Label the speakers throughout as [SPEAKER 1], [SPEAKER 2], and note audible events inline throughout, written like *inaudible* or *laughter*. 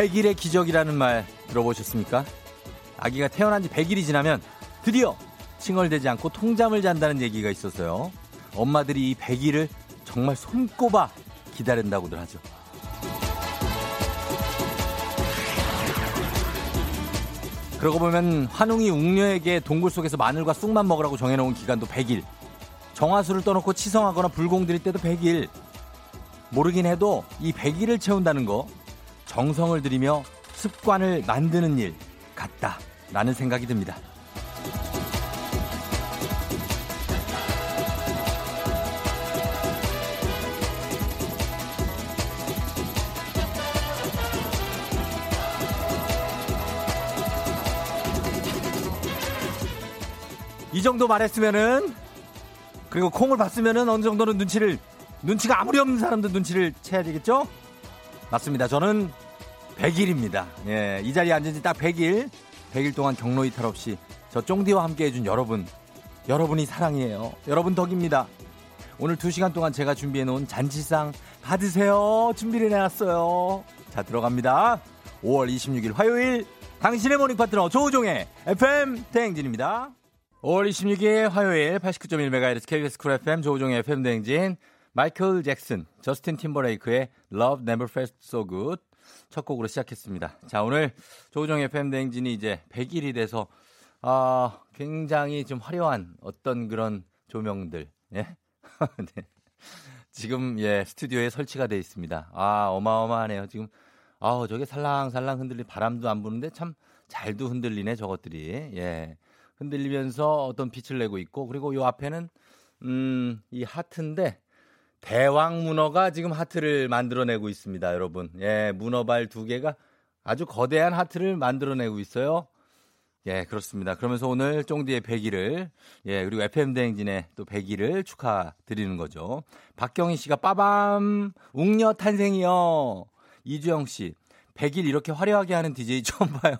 [SPEAKER 1] 100일의 기적이라는 말 들어보셨습니까? 아기가 태어난 지 100일이 지나면 드디어 칭얼대지 않고 통잠을 잔다는 얘기가 있었어요. 엄마들이 이 100일을 정말 손꼽아 기다린다고들 하죠. 그러고 보면 환웅이 웅녀에게 동굴 속에서 마늘과 쑥만 먹으라고 정해놓은 기간도 100일. 정화수를 떠놓고 치성하거나 불공 들일 때도 100일. 모르긴 해도 이 100일을 채운다는 거 정성을 들이며 습관을 만드는 일 같다라는 생각이 듭니다. 이 정도 말했으면은 그리고 콩을 봤으면은 어느 정도는 눈치를 눈치가 아무리 없는 사람도 눈치를 채야 되겠죠? 맞습니다. 저는 100일입니다. 예, 이 자리에 앉은 지 딱 100일. 100일 동안 경로 이탈 없이 저 쫑디와 함께 해준 여러분. 여러분이 사랑이에요. 여러분 덕입니다. 오늘 2시간 동안 제가 준비해 놓은 잔치상 받으세요. 준비를 해놨어요. 자, 들어갑니다. 5월 26일 화요일 당신의 모닝 파트너 조우종의 FM 대행진입니다. 5월 26일 화요일 89.1MHz KBS 쿨 FM 조우종의 FM 대행진 마이클 잭슨, 저스틴 팀버레이크의 Love Never Felt So Good 첫 곡으로 시작했습니다. 자, 오늘 조우종 FM 대행진이 이제 100일이 돼서 아, 굉장히 좀 화려한 어떤 그런 조명들, 예? *laughs* 네. 지금 예, 스튜디오에 설치가 돼 있습니다. 아, 어마어마하네요. 지금 아, 저게 살랑살랑 흔들리 바람도 안 부는데 참 잘도 흔들리네 저것들이. 예. 흔들리면서 어떤 빛을 내고 있고 그리고 요 앞에는 음, 이 하트인데 대왕 문어가 지금 하트를 만들어내고 있습니다, 여러분. 예, 문어발 두 개가 아주 거대한 하트를 만들어내고 있어요. 예, 그렇습니다. 그러면서 오늘 쫑디의 100일을, 예, 그리고 FM대행진의 또 100일을 축하드리는 거죠. 박경희 씨가 빠밤, 웅녀 탄생이요. 이주영 씨, 100일 이렇게 화려하게 하는 DJ *laughs* 처음 봐요.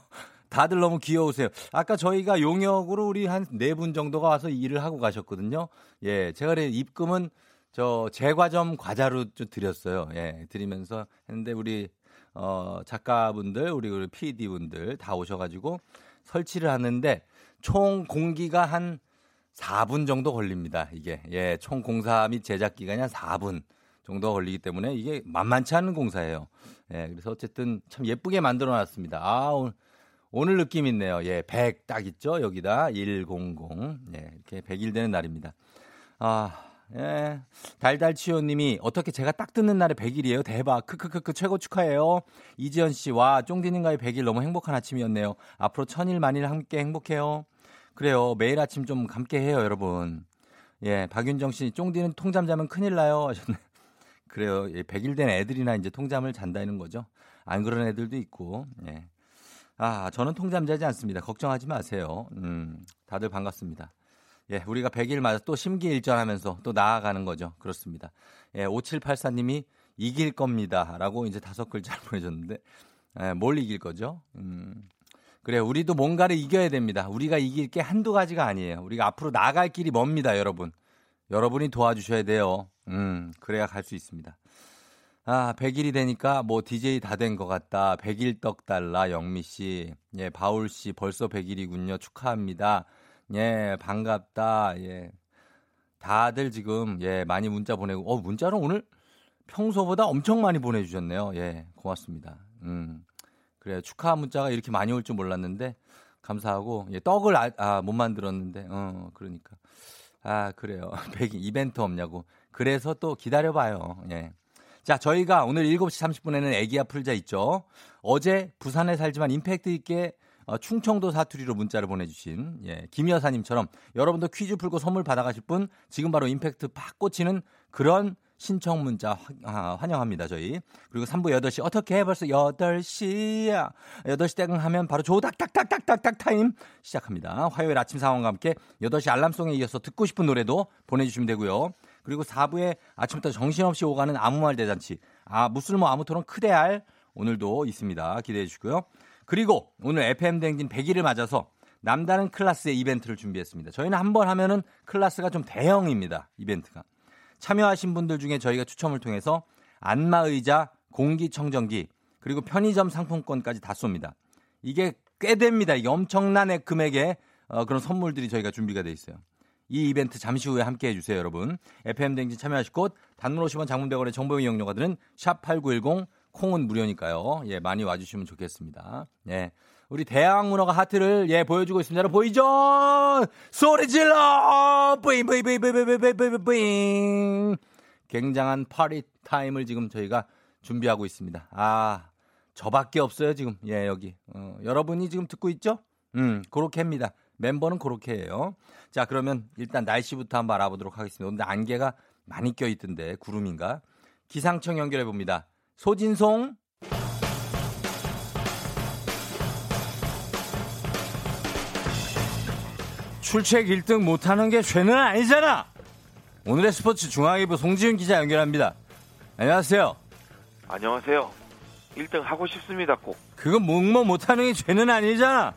[SPEAKER 1] 다들 너무 귀여우세요. 아까 저희가 용역으로 우리 한 네 분 정도가 와서 일을 하고 가셨거든요. 예, 제가 입금은 저 제과점 과자로 좀 드렸어요. 예, 드리면서 했는데 우리 어 작가분들, 우리 우리 PD분들 다 오셔가지고 설치를 하는데 총 공기가 한 4분 정도 걸립니다. 이게 예, 총 공사 및 제작 기간이 한 4분 정도 걸리기 때문에 이게 만만치 않은 공사예요. 예, 그래서 어쨌든 참 예쁘게 만들어 놨습니다. 아, 오늘 오늘 느낌 있네요. 예, 100 딱 있죠? 여기다 100. 예, 이렇게 100일 되는 날입니다. 아, 예. 달달치오 님이 어떻게 제가 딱 듣는 날에 100일이에요? 대박. 크크크크 최고 축하해요. 이지연 씨, 와, 쫑디님과의 100일 너무 행복한 아침이었네요. 앞으로 천일 만일 함께 행복해요. 그래요. 매일 아침 좀 함께 해요, 여러분. 예, 박윤정 씨, 쫑디는 통잠 자면 큰일 나요. *laughs* 그래요. 예, 100일 된 애들이나 이제 통잠을 잔다는 거죠. 안 그런 애들도 있고. 예. 아, 저는 통잠 자지 않습니다. 걱정하지 마세요. 음, 다들 반갑습니다. 예, 우리가 100일 맞아 또 심기일전하면서 또 나아가는 거죠. 그렇습니다. 예, 5784님이 이길 겁니다. 라고 이제 다섯 글자를 *laughs* 보내줬는데, 예, 뭘 이길 거죠? 음, 그래, 우리도 뭔가를 이겨야 됩니다. 우리가 이길 게 한두 가지가 아니에요. 우리가 앞으로 나갈 길이 멉니다, 여러분. 여러분이 도와주셔야 돼요. 음, 그래야 갈 수 있습니다. 아, 100일이 되니까 뭐 DJ 다 된 것 같다. 100일 떡 달라, 영미 씨. 예, 바울 씨 벌써 100일이군요. 축하합니다. 예, 반갑다. 예. 다들 지금 예, 많이 문자 보내고 어, 문자는 오늘 평소보다 엄청 많이 보내 주셨네요. 예, 고맙습니다. 음. 그래 축하 문자가 이렇게 많이 올 줄 몰랐는데 감사하고 예, 떡을 아, 아, 못 만들었는데 어, 그러니까 아, 그래요. *laughs* 100 이벤트 없냐고. 그래서 또 기다려 봐요. 예. 자, 저희가 오늘 7시 30분에는 애기야 풀자 있죠. 어제 부산에 살지만 임팩트 있게 어, 충청도 사투리로 문자를 보내주신 예, 김 여사님처럼 여러분도 퀴즈 풀고 선물 받아가실 분 지금 바로 임팩트 팍 꽂히는 그런 신청 문자 아, 환영합니다, 저희. 그리고 3부 8시 어떻게 해 벌써 8시야. 8시 땡 하면 바로 조닥닥닥닥닥닥 타임 시작합니다. 화요일 아침 상황과 함께 8시 알람송에 이어서 듣고 싶은 노래도 보내주시면 되고요. 그리고 4부에 아침부터 정신없이 오가는 아무 말 대잔치. 아, 무술모 아무 토론 크대알 오늘도 있습니다. 기대해 주시고요. 그리고 오늘 FM 댕진 100일을 맞아서 남다른 클래스의 이벤트를 준비했습니다. 저희는 한 번 하면은 클래스가 좀 대형입니다. 이벤트가. 참여하신 분들 중에 저희가 추첨을 통해서 안마의자, 공기청정기, 그리고 편의점 상품권까지 다 쏩니다. 이게 꽤 됩니다. 이게 엄청난 금액의 어, 그런 선물들이 저희가 준비가 돼 있어요. 이 이벤트 잠시 후에 함께 해주세요, 여러분. FM 댕진 참여하실 곳 단문 50원 장문백원의 정보 이용료가 드는 샵8910 콩은 무료니까요. 예, 많이 와주시면 좋겠습니다. 예. 우리 대왕 문어가 하트를 예 보여주고 있습니다. 보이죠? 소리 질러! 뿌잉 뿌잉 뿌잉 뿌잉 뿌잉 뿌잉 뿌잉 굉장한 파리 타임을 지금 저희가 준비하고 있습니다. 아, 저밖에 없어요, 지금. 예, 여기. 어, 여러분이 지금 듣고 있죠? 음, 그렇게 합니다. 멤버는 그렇게 해요. 자, 그러면 일단 날씨부터 한번 알아보도록 하겠습니다. 오늘 안개가 많이 껴있던데, 구름인가? 기상청 연결해 봅니다. 소진송 출첵 1등 못하는 게 죄는 아니잖아. 오늘의 스포츠 중앙일보 송지훈 기자 연결합니다. 안녕하세요.
[SPEAKER 2] 안녕하세요. 1등 하고 싶습니다, 꼭.
[SPEAKER 1] 그거 뭐뭐 못하는 게 죄는 아니잖아.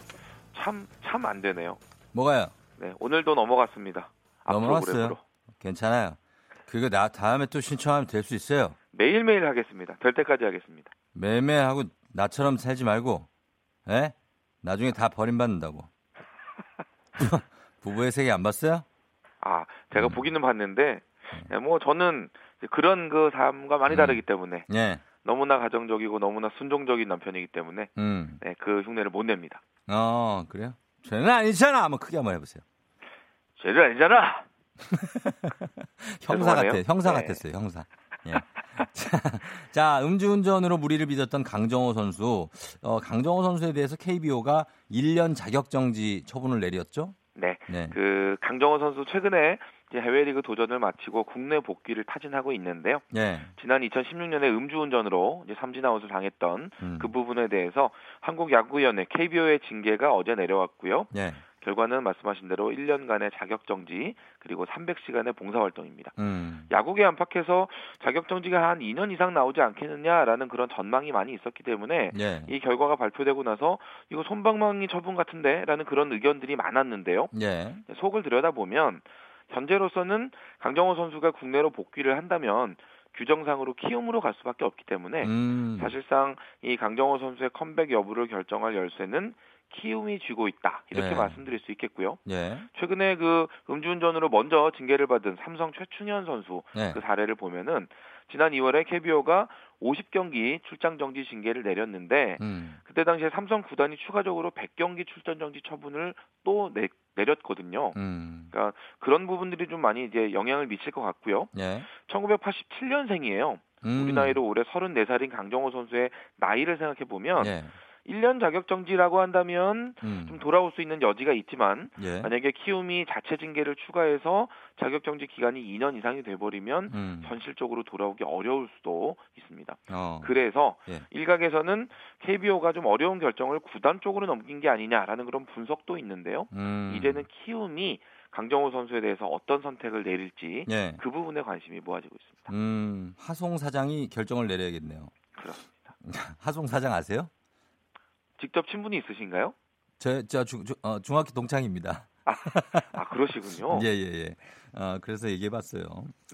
[SPEAKER 2] 참, 참 안 되네요.
[SPEAKER 1] 뭐가요?
[SPEAKER 2] 네, 오늘도 넘어갔습니다.
[SPEAKER 1] 넘어갔어요. 괜찮아요. 그거 나 다음에 또 신청하면 될 수 있어요.
[SPEAKER 2] 매일매일 하겠습니다. 될 때까지 하겠습니다.
[SPEAKER 1] 매일매일 하고 나처럼 살지 말고, 예? 나중에 다 버림받는다고. *laughs* 부부의 세계 안 봤어요?
[SPEAKER 2] 아, 제가
[SPEAKER 1] 음.
[SPEAKER 2] 보기는 봤는데, 네, 뭐 저는 그런 그 삶과 많이
[SPEAKER 1] 음.
[SPEAKER 2] 다르기 때문에
[SPEAKER 1] 예.
[SPEAKER 2] 너무나 가정적이고 너무나 순종적인 남편이기 때문에
[SPEAKER 1] 음.
[SPEAKER 2] 네, 그 흉내를 못 냅니다.
[SPEAKER 1] 어, 그래요? 죄는 아니잖아. 한번 크게 한번 해보세요.
[SPEAKER 2] 죄를 아니잖아. *laughs*
[SPEAKER 1] 형사 같아. 형사
[SPEAKER 2] 네.
[SPEAKER 1] 같았어요. 형사. 예. 자, *laughs* 자, 음주운전으로 무리를 빚었던 강정호 선수. 어, 강정호 선수에 대해서 KBO가 1년 자격정지 처분을 내렸죠?
[SPEAKER 2] 네.
[SPEAKER 1] 네.
[SPEAKER 2] 그 강정호 선수 최근에 해외리그 도전을 마치고 국내 복귀를 타진하고 있는데요.
[SPEAKER 1] 예.
[SPEAKER 2] 지난 2016년에 음주운전으로 이제 삼진아웃을 당했던
[SPEAKER 1] 음.
[SPEAKER 2] 그 부분에 대해서 한국야구위원회 KBO의 징계가 어제 내려왔고요.
[SPEAKER 1] 예.
[SPEAKER 2] 결과는 말씀하신 대로 1년간의 자격 정지 그리고 300시간의 봉사활동입니다.
[SPEAKER 1] 음.
[SPEAKER 2] 야구계 안팎에서 자격 정지가 한 2년 이상 나오지 않겠느냐라는 그런 전망이 많이 있었기 때문에
[SPEAKER 1] 예.
[SPEAKER 2] 이 결과가 발표되고 나서 이거 손방망이 처분 같은데라는 그런 의견들이 많았는데요.
[SPEAKER 1] 예.
[SPEAKER 2] 속을 들여다보면 현재로서는 강정호 선수가 국내로 복귀를 한다면 규정상으로 키움으로 갈 수밖에 없기 때문에
[SPEAKER 1] 음.
[SPEAKER 2] 사실상 이 강정호 선수의 컴백 여부를 결정할 열쇠는 키움이 쥐고 있다 이렇게
[SPEAKER 1] 네.
[SPEAKER 2] 말씀드릴 수 있겠고요.
[SPEAKER 1] 예.
[SPEAKER 2] 최근에 그 음주운전으로 먼저 징계를 받은 삼성 최충현 선수
[SPEAKER 1] 예.
[SPEAKER 2] 그 사례를 보면은 지난 2월에 KBO가 50경기 출장 정지 징계를 내렸는데
[SPEAKER 1] 음.
[SPEAKER 2] 그때 당시에 삼성 구단이 추가적으로 100경기 출전 정지 처분을 또 내, 내렸거든요.
[SPEAKER 1] 음.
[SPEAKER 2] 그러니까 그런 부분들이 좀 많이 이제 영향을 미칠 것 같고요.
[SPEAKER 1] 예.
[SPEAKER 2] 1987년생이에요.
[SPEAKER 1] 음.
[SPEAKER 2] 우리 나이로 올해 34살인 강정호 선수의 나이를 생각해 보면
[SPEAKER 1] 예.
[SPEAKER 2] 1년 자격 정지라고 한다면
[SPEAKER 1] 음.
[SPEAKER 2] 좀 돌아올 수 있는 여지가 있지만
[SPEAKER 1] 예.
[SPEAKER 2] 만약에 키움이 자체 징계를 추가해서 자격 정지 기간이 2년 이상이 돼 버리면
[SPEAKER 1] 음.
[SPEAKER 2] 현실적으로 돌아오기 어려울 수도 있습니다.
[SPEAKER 1] 어.
[SPEAKER 2] 그래서
[SPEAKER 1] 예.
[SPEAKER 2] 일각에서는 KBO가 좀 어려운 결정을 구단 쪽으로 넘긴 게 아니냐라는 그런 분석도 있는데요.
[SPEAKER 1] 음.
[SPEAKER 2] 이제는 키움이 강정호 선수에 대해서 어떤 선택을 내릴지
[SPEAKER 1] 예.
[SPEAKER 2] 그 부분에 관심이 모아지고 있습니다.
[SPEAKER 1] 음. 하송 사장이 결정을 내려야겠네요.
[SPEAKER 2] 그렇습니다. *laughs*
[SPEAKER 1] 하송 사장 아세요?
[SPEAKER 2] 직접 친분이 있으신가요?
[SPEAKER 1] 저, 저 중, 중, 어, 중학교 동창입니다.
[SPEAKER 2] 아 그러시군요. *laughs*
[SPEAKER 1] 예, 예, 예. 어, 그래서 얘기해 봤어요.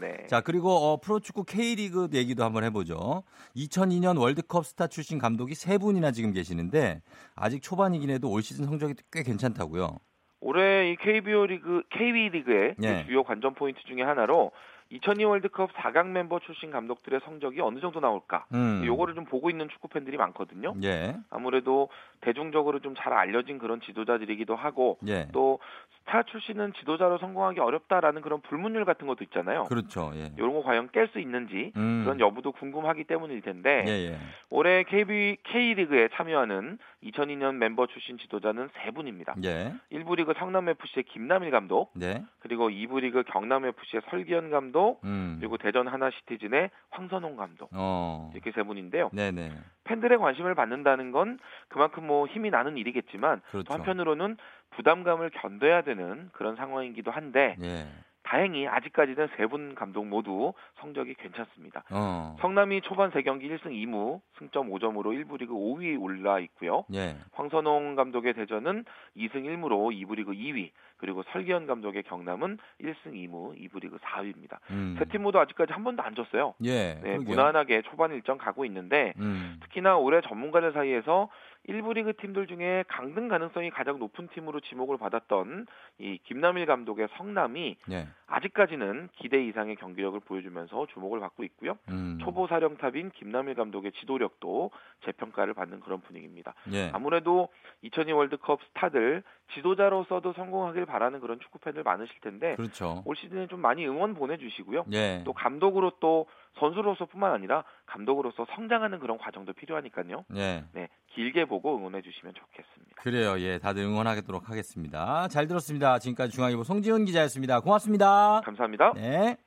[SPEAKER 2] 네.
[SPEAKER 1] 자, 그리고 어, 프로축구 K리그 얘기도 한번 해보죠. 2002년 월드컵 스타 출신 감독이 세 분이나 지금 계시는데 아직 초반이긴 해도 올 시즌 성적이 꽤 괜찮다고요.
[SPEAKER 2] 올해 이 KBO 리그 KB 리그의
[SPEAKER 1] 예.
[SPEAKER 2] 주요 관전 포인트 중에 하나로 2002 월드컵 4강 멤버 출신 감독들의 성적이 어느 정도 나올까?
[SPEAKER 1] 음.
[SPEAKER 2] 요거를 좀 보고 있는 축구 팬들이 많거든요.
[SPEAKER 1] 예,
[SPEAKER 2] 아무래도 대중적으로 좀 잘 알려진 그런 지도자들이기도 하고
[SPEAKER 1] 예.
[SPEAKER 2] 또 스타 출신은 지도자로 성공하기 어렵다라는 그런 불문율 같은 것도 있잖아요.
[SPEAKER 1] 그렇죠. 예.
[SPEAKER 2] 이런 거 과연 깰 수 있는지
[SPEAKER 1] 음.
[SPEAKER 2] 그런 여부도 궁금하기 때문일 텐데
[SPEAKER 1] 예, 예.
[SPEAKER 2] 올해 KB K리그에 참여하는 2002년 멤버 출신 지도자는 세 분입니다.
[SPEAKER 1] 예.
[SPEAKER 2] 1부 리그 성남 FC의 김남일 감독,
[SPEAKER 1] 네.
[SPEAKER 2] 그리고 2부 리그 경남 FC의 설기현 감독,
[SPEAKER 1] 음.
[SPEAKER 2] 그리고 대전 하나시티즌의 황선홍 감독.
[SPEAKER 1] 어.
[SPEAKER 2] 이렇게 세 분인데요.
[SPEAKER 1] 네네.
[SPEAKER 2] 팬들의 관심을 받는다는 건 그만큼 뭐 힘이 나는 일이겠지만
[SPEAKER 1] 그렇죠.
[SPEAKER 2] 또 한편으로는 부담감을 견뎌야 되는 그런 상황이기도 한데
[SPEAKER 1] 예.
[SPEAKER 2] 다행히 아직까지는 세 분 감독 모두 성적이 괜찮습니다.
[SPEAKER 1] 어.
[SPEAKER 2] 성남이 초반 3경기 1승 2무 승점 5점으로 1부 리그 5위 올라 있고요.
[SPEAKER 1] 예.
[SPEAKER 2] 황선홍 감독의 대전은 2승 1무로 2부 리그 2위, 그리고 설기현 감독의 경남은 1승 2무 2부 리그 4위입니다.
[SPEAKER 1] 음.
[SPEAKER 2] 세팀 모두 아직까지 한 번도 안 졌어요.
[SPEAKER 1] 예.
[SPEAKER 2] 네. 무난하게 초반 일정 가고 있는데
[SPEAKER 1] 음.
[SPEAKER 2] 특히나 올해 전문가들 사이에서 1부 리그 팀들 중에 강등 가능성이 가장 높은 팀으로 지목을 받았던 이 김남일 감독의 성남이
[SPEAKER 1] 예.
[SPEAKER 2] 아직까지는 기대 이상의 경기력을 보여주면서 주목을 받고 있고요.
[SPEAKER 1] 음.
[SPEAKER 2] 초보 사령탑인 김남일 감독의 지도력도 재평가를 받는 그런 분위기입니다.
[SPEAKER 1] 예.
[SPEAKER 2] 아무래도 2002 월드컵 스타들 지도자로서도 성공하길 바라는 그런 축구 팬들 많으실 텐데
[SPEAKER 1] 그렇죠.
[SPEAKER 2] 올 시즌에 좀 많이 응원 보내주시고요.
[SPEAKER 1] 예.
[SPEAKER 2] 또 감독으로 또 선수로서뿐만 아니라 감독으로서 성장하는 그런 과정도 필요하니까요.
[SPEAKER 1] 예.
[SPEAKER 2] 네, 길게 보고 응원해 주시면 좋겠습니다.
[SPEAKER 1] 그래요. 예. 다들 응원하도록 하겠습니다. 잘 들었습니다. 지금까지 중앙일보 송지훈 기자였습니다. 고맙습니다.
[SPEAKER 2] 감사합니다.
[SPEAKER 1] 네.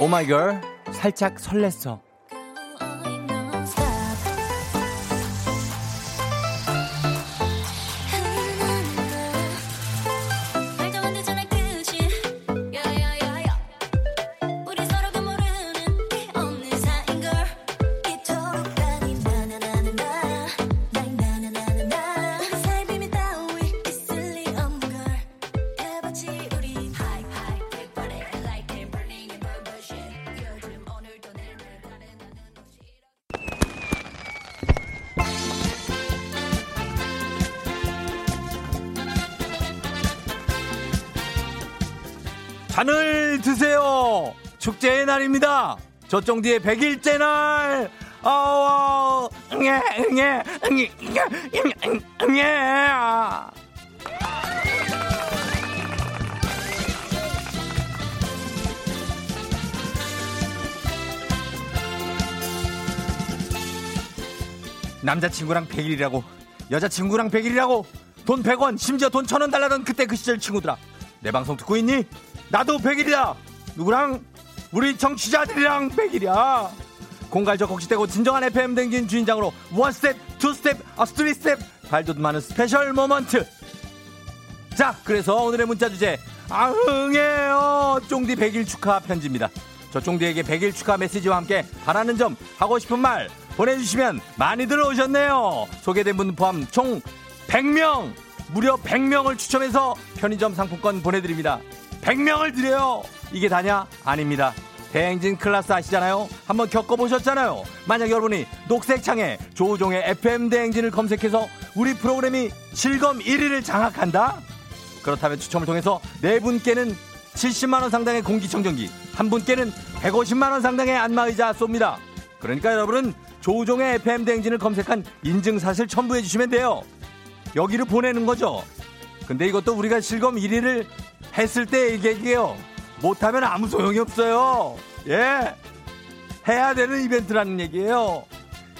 [SPEAKER 1] 오마이걸 살짝 설렜어. 날입니다. 저쪽 뒤에 100일째 날. 아, 응애, 응애, 응애, 응애, 응애, 응애. 남자친구랑 100일이라고 여자친구랑 100일이라고 돈 100원 심지어 돈 1000원 달라던 그때 그 시절 친구들아 내 방송 듣고 있니? 나도 100일이다 누구랑? 우리 청취자들이랑 100일이야. 공갈적 곡식되고 진정한 FM 댕진 주인장으로 원스텝, 투스텝, 아 쓰리스텝 발도 많은 스페셜 모먼트 자 그래서 오늘의 문자 주제 아흥해요. 쫑디 100일 축하 편지입니다. 저 쫑디에게 100일 축하 메시지와 함께 바라는 점 하고 싶은 말 보내주시면 많이들 오셨네요. 소개된 분 포함 총 100명 무려 100명을 추첨해서 편의점 상품권 보내드립니다 100명을 드려요 이게 다냐? 아닙니다 대행진 클라스 아시잖아요? 한번 겪어보셨잖아요 만약 여러분이 녹색창에 조우종의 FM 대행진을 검색해서 우리 프로그램이 실검 1위를 장악한다? 그렇다면 추첨을 통해서 네 분께는 70만 원 상당의 공기청정기, 한 분께는 150만 원 상당의 안마의자 쏩니다. 그러니까 여러분은 조우종의 FM 대행진을 검색한 인증사실 첨부해 주시면 돼요. 여기를 보내는 거죠. 근데 이것도 우리가 실검 1위를 했을 때 얘기해요. 못하면 아무 소용이 없어요. 예. 해야 되는 이벤트라는 얘기예요.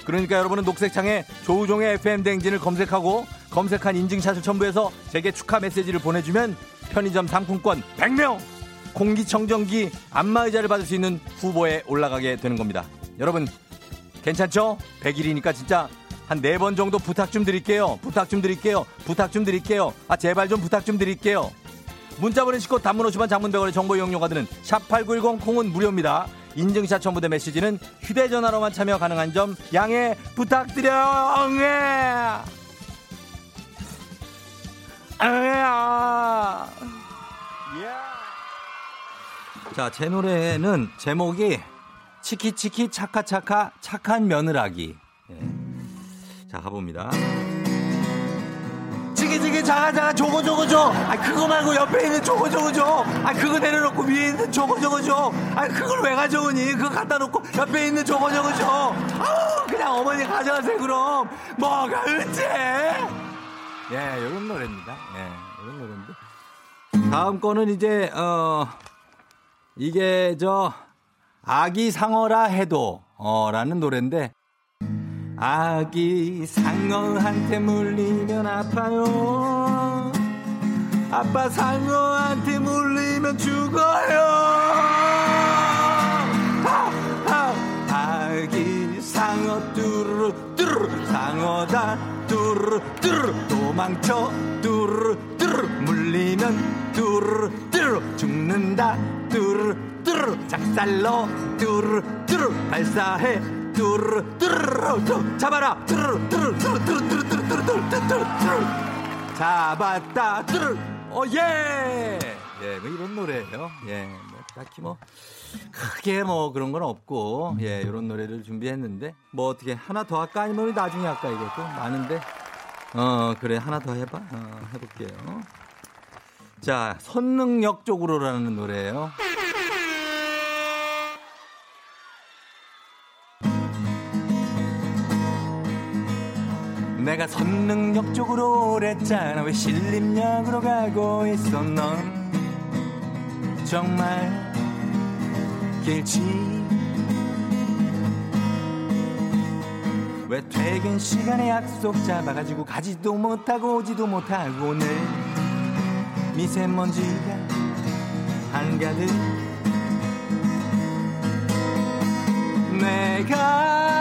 [SPEAKER 1] 그러니까 여러분은 녹색창에 조우종의 FM 대행진을 검색하고 검색한 인증샷을 첨부해서 제게 축하 메시지를 보내주면 편의점 상품권 100명 공기청정기 안마의자를 받을 수 있는 후보에 올라가게 되는 겁니다. 여러분 괜찮죠? 100일이니까 진짜 한 네 번 정도 부탁 좀 드릴게요. 부탁 좀 드릴게요. 부탁 좀 드릴게요. 아 제발 좀 부탁 좀 드릴게요. 문자 보내시고 단문 50원 장문 100원의 정보 이용료가 드는 샵8910 콩은 무료입니다. 인증샷 첨부된 메시지는 휴대전화로만 참여 가능한 점 양해 부탁드려요. 응애. 응애야. 자, 제 노래는 제목이 치키치키 차카차카 착한 며느라기. 예. 자, 가봅니다. 지기지기 자가자가 저거 저거 줘. 아 그거 말고 옆에 있는 저거 저거 줘. 아 그거 내려놓고 위에 있는 저거 저거 줘. 아 그걸 왜 가져오니? 그거 갖다 놓고 옆에 있는 저거 저거 줘. 아우 그냥 어머니 가져가세요 그럼. 뭐가 어째? 예, 이런 노래입니다. 예, 이런 노래인데. 다음 거는 이제 어 이게 저 아기 상어라 해도 어라는 노래인데 아기 상어한테 물리면 아파요. 아빠 상어한테 물리면 죽어요. 아, 아, 아기 상어 뚜루루 뚜루루. 상어다 뚜루루 뚜루루. 도망쳐 뚜루루 뚜루루. 뚜르르 물리면 뚜르르 뚜르르 죽는다 뚜르르 뚜르르 작살로 뚜르르 뚜르르 발사해 뚜르르 뚜르르 뚜르르 잡아라 뚜르르 뚜르르 뚜르르 뚜르르 뚜르르 뚜르르 뚜르르 뚜르르 뚜르르 잡았다. 뚜르르 oh yeah. 예, 뭐 이런 노래예요. 예, 뭐 딱히 뭐 크게 뭐 그런 건 없고 예, 이런 노래를 준비했는데 뭐 어떻게 하나 더 할까? 아니면 나중에 할까? 이것도 많은데. 어 그래 하나 더 해봐. 어, 해볼게요. 자 선능력 쪽으로라는 노래예요. 내가 선능력 쪽으로 오랬잖아. 왜 신림역으로 가고 있어 넌? 정말 길지? 왜 퇴근 시간에 약속 잡아가지고 가지도 못하고 오지도 못하고 오늘 미세먼지가 한가득? 내가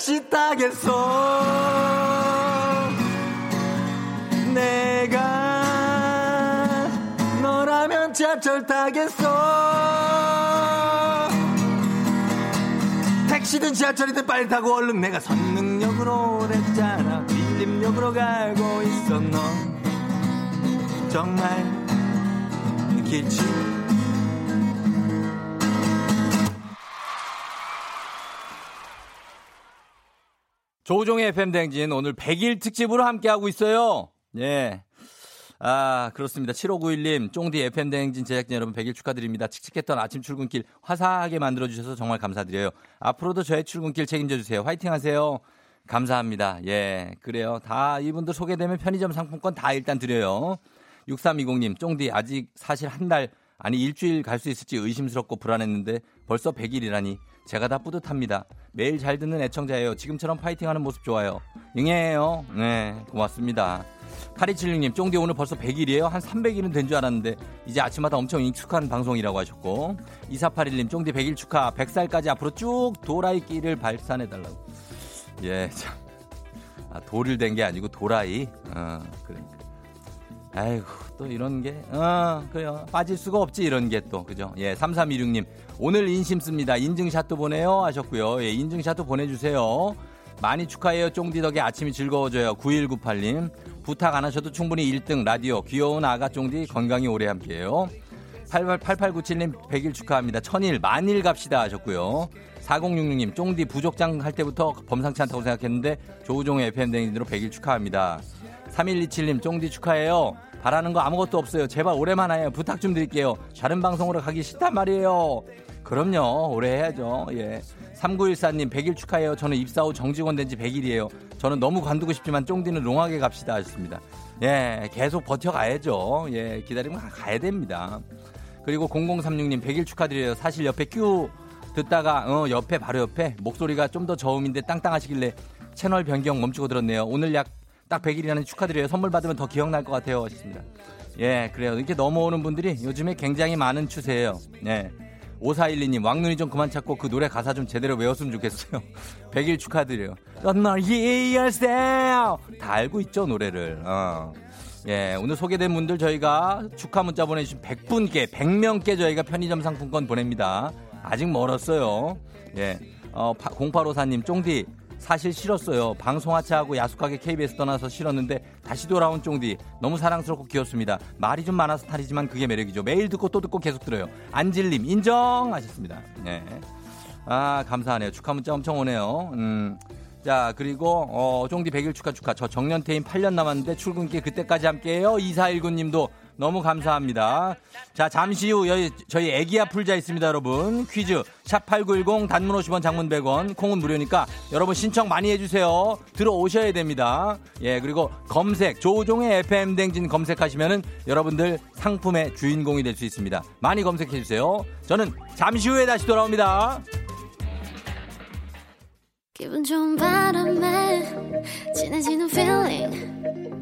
[SPEAKER 1] 너라면 택시 타겠어 내가 너라면 지하철 타겠어 택시든 지하철이든 빨리 타고 얼른 내가 선능력으로 오랬잖아. 빌림역으로 가고 있어 넌 정말 길지 조종의 FM 댕진 오늘 100일 특집으로 함께하고 있어요. 예. 아, 그렇습니다. 7591님, 쫑디 FM 대행진 제작진 여러분 100일 축하드립니다. 칙칙했던 아침 출근길 화사하게 만들어주셔서 정말 감사드려요. 앞으로도 저의 출근길 책임져주세요. 화이팅 하세요. 감사합니다. 예, 그래요. 다 이분들 소개되면 편의점 상품권 다 일단 드려요. 6320님, 쫑디 아직 사실 한 달, 아니 일주일 갈 수 있을지 의심스럽고 불안했는데 벌써 100일이라니 제가 다 뿌듯합니다. 매일 잘 듣는 애청자예요. 지금처럼 파이팅하는 모습 좋아요. 응애해요. 네, 고맙습니다. 8276님, 쫑디 오늘 벌써 100일이에요? 한 300일은 된 줄 알았는데, 이제 아침마다 엄청 익숙한 방송이라고 하셨고, 2481님, 쫑디 100일 축하, 100살까지 앞으로 쭉 도라이 끼를 발산해달라고. 예, 참. 아, 돌을 댄 게 아니고 도라이. 어, 그러니까. 아이고, 또 이런 게, 어, 그래요. 빠질 수가 없지, 이런 게 또. 그죠? 예, 3326님. 오늘 인심 씁니다. 인증샷도 보내요. 하셨고요. 예, 인증샷도 보내주세요. 많이 축하해요. 쫑디 덕에 아침이 즐거워져요. 9198님. 부탁 안 하셔도 충분히 1등 라디오. 귀여운 아가 쫑디 건강히 오래 함께해요. 8897님 100일 축하합니다. 천일 만일 갑시다 하셨고요. 4066님 쫑디 부족장 할 때부터 범상치 않다고 생각했는데 조우종의 FM댕진으로 100일 축하합니다. 3127님 쫑디 축하해요. 바라는 거 아무것도 없어요. 제발 올해만 해요. 부탁 좀 드릴게요. 다른 방송으로 가기 싫단 말이에요. 그럼요. 오래 해야죠. 예. 3914님 100일 축하해요. 저는 입사 후 정직원 된 지 100일이에요. 저는 너무 관두고 싶지만 쫑디는 롱하게 갑시다 하셨습니다. 예, 계속 버텨가야죠. 예, 기다리면 가야 됩니다. 그리고 0036님 100일 축하드려요. 사실 옆에 큐 듣다가 어, 옆에 바로 옆에 목소리가 좀 더 저음인데 땅땅하시길래 채널 변경 멈추고 들었네요. 오늘 약 딱 100일이라는 축하드려요. 선물 받으면 더 기억날 것 같아요. 하셨습니다. 예, 그래요. 이렇게 넘어오는 분들이 요즘에 굉장히 많은 추세예요. 예. 5412님, 왕눈이 좀 그만 찾고 그 노래 가사 좀 제대로 외웠으면 좋겠어요. *laughs* 100일 축하드려요. 널 이해하세요. 다 알고 있죠, 노래를. 어. 예, 오늘 소개된 분들 저희가 축하 문자 보내주신 100분께, 100명께 저희가 편의점 상품권 보냅니다. 아직 멀었어요. 예, 어, 0854님, 쫑디, 사실 싫었어요. 방송 하차하고 야속하게 KBS 떠나서 싫었는데 다시 돌아온 쫑디 너무 사랑스럽고 귀엽습니다. 말이 좀 많아서 탈이지만 그게 매력이죠. 매일 듣고 또 듣고 계속 들어요. 안질님 인정하셨습니다. 네. 아 감사하네요. 축하 문자 엄청 오네요. 음. 자 그리고 어, 쫑디 100일 축하 축하. 저 정년퇴임 8년 남았는데 출근길 그때까지 함께해요. 2419님도 너무 감사합니다. 자, 잠시 후 저희 애기야 풀자 있습니다, 여러분. 퀴즈 샵8910 단문 50원 장문 100원 콩은 무료니까 여러분 신청 많이 해 주세요. 들어오셔야 됩니다. 예, 그리고 검색 조종의 FM 댕진 검색하시면은 여러분들 상품의 주인공이 될 수 있습니다. 많이 검색해 주세요. 저는 잠시 후에 다시 돌아옵니다.
[SPEAKER 3] 기분 좋은 바람에 진해지는 feeling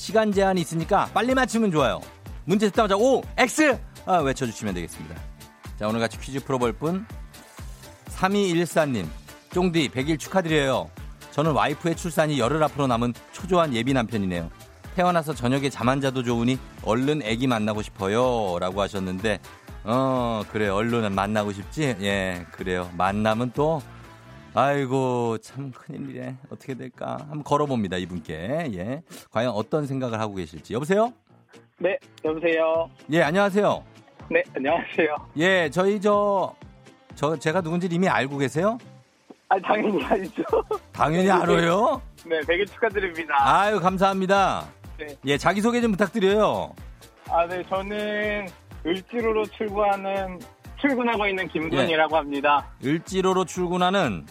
[SPEAKER 1] 시간 제한이 있으니까 빨리 맞추면 좋아요. 문제 듣자마자 O X 아, 외쳐주시면 되겠습니다. 자 오늘 같이 퀴즈 풀어볼 분 3214님 쫑디 100일 축하드려요. 저는 와이프의 출산이 열흘 앞으로 남은 초조한 예비 남편이네요. 태어나서 저녁에 잠 안 자도 좋으니 얼른 아기 만나고 싶어요. 라고 하셨는데, 어, 그래, 얼른 만나고 싶지? 예, 그래요. 만나면 또, 아이고, 참 큰일이네. 어떻게 될까? 한번 걸어봅니다, 이분께. 예. 과연 어떤 생각을 하고 계실지. 여보세요?
[SPEAKER 4] 네, 여보세요.
[SPEAKER 1] 예, 안녕하세요.
[SPEAKER 4] 네, 안녕하세요.
[SPEAKER 1] 예, 저희 저, 저, 제가 누군지 이미 알고 계세요?
[SPEAKER 4] 아, 당연히 알죠.
[SPEAKER 1] 당연히 *laughs* 알아요.
[SPEAKER 4] 네, 100일 축하드립니다.
[SPEAKER 1] 아유, 감사합니다.
[SPEAKER 4] 네.
[SPEAKER 1] 예, 자기 소개 좀 부탁드려요.
[SPEAKER 4] 아, 네, 저는 을지로로 출근하는, 출근하고 있는 김군이라고 합니다.
[SPEAKER 1] 을지로로 출근하는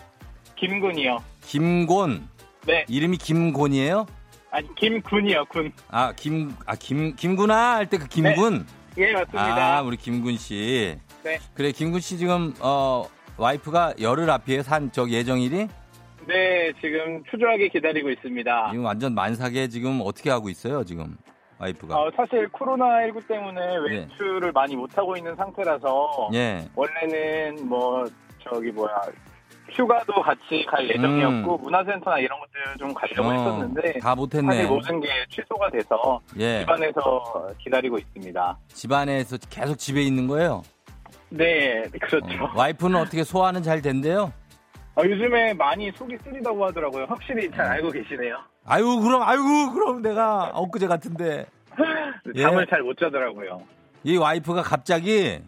[SPEAKER 4] 김군이요.
[SPEAKER 1] 김곤.
[SPEAKER 4] 네,
[SPEAKER 1] 이름이 김곤이에요?
[SPEAKER 4] 아니, 김군이요, 군.
[SPEAKER 1] 아, 김, 아, 김, 김구나 할때 그 김군?
[SPEAKER 4] 예, 맞습니다.
[SPEAKER 1] 아, 우리 김군 씨.
[SPEAKER 4] 네.
[SPEAKER 1] 그래, 김군 씨 지금, 어, 와이프가 열흘 앞이에요? 산, 저 예정일이?
[SPEAKER 4] 네, 지금 초조하게 기다리고 있습니다.
[SPEAKER 1] 지금 완전 만삭에 지금 어떻게 하고 있어요, 지금? 와이프가.
[SPEAKER 4] 어, 사실 코로나 19 때문에
[SPEAKER 1] 예.
[SPEAKER 4] 외출을 많이 못 하고 있는 상태라서
[SPEAKER 1] 예.
[SPEAKER 4] 원래는 뭐 저기 뭐야 휴가도 같이 갈 예정이었고 문화센터나 이런 것들 좀 가려고
[SPEAKER 1] 음. 어,
[SPEAKER 4] 했었는데
[SPEAKER 1] 다 못했네.
[SPEAKER 4] 사실 모든 게 취소가 돼서
[SPEAKER 1] 예.
[SPEAKER 4] 집안에서 기다리고 있습니다.
[SPEAKER 1] 집안에서 계속 집에 있는 거예요?
[SPEAKER 4] 네, 그렇죠.
[SPEAKER 1] 어, 와이프는 어떻게 소화는 잘 된대요?
[SPEAKER 4] 어, 요즘에 많이 속이 쓰리다고 하더라고요. 확실히 잘 알고 계시네요.
[SPEAKER 1] 아유, 그럼, 아유, 그럼 내가 엊그제 같은데. *laughs* 예.
[SPEAKER 4] 잠을 잘못 자더라고요.
[SPEAKER 1] 이 와이프가 갑자기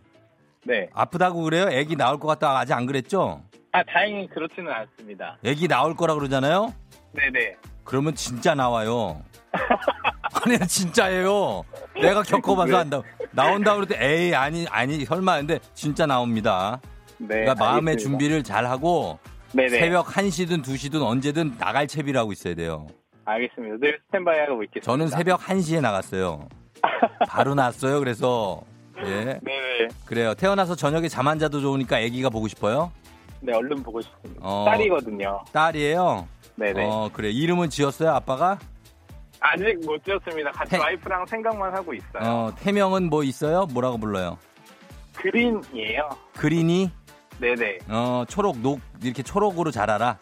[SPEAKER 4] 네.
[SPEAKER 1] 아프다고 그래요? 애기 나올 것 같다 아직 안 그랬죠?
[SPEAKER 4] 아, 다행히 그렇지는 않습니다.
[SPEAKER 1] 애기 나올 거라 그러잖아요?
[SPEAKER 4] 네네.
[SPEAKER 1] 그러면 진짜 나와요. *laughs* 아니, 진짜예요. 내가 겪어봐서 안다. 나온다 그럴 때, 에이, 아니, 아니, 설마. 근데 진짜 나옵니다.
[SPEAKER 4] 네.
[SPEAKER 1] 그러니까 마음의
[SPEAKER 4] 알겠습니다.
[SPEAKER 1] 준비를 잘 하고,
[SPEAKER 4] 네네.
[SPEAKER 1] 새벽 1시든 2시든 언제든 나갈 채비를 하고 있어야 돼요.
[SPEAKER 4] 알겠습니다. 늘 스탠바이 하고 있겠습니다.
[SPEAKER 1] 저는 새벽 1시에 나갔어요. 바로 났어요. 그래서, 예. *laughs*
[SPEAKER 4] 네네.
[SPEAKER 1] 그래요. 태어나서 저녁에 잠 안 자도 좋으니까 아기가 보고 싶어요?
[SPEAKER 4] 네, 얼른 보고 싶습니다.
[SPEAKER 1] 어.
[SPEAKER 4] 딸이거든요.
[SPEAKER 1] 딸이에요?
[SPEAKER 4] 네네.
[SPEAKER 1] 어, 그래. 이름은 지었어요, 아빠가?
[SPEAKER 4] 아직 못 지었습니다. 같이
[SPEAKER 1] 태-
[SPEAKER 4] 와이프랑 생각만 하고 있어요.
[SPEAKER 1] 어, 태명은 뭐 있어요? 뭐라고 불러요?
[SPEAKER 4] 그린이에요.
[SPEAKER 1] 그린이?
[SPEAKER 4] 네네.
[SPEAKER 1] 어, 초록, 녹, 이렇게 초록으로 자라라?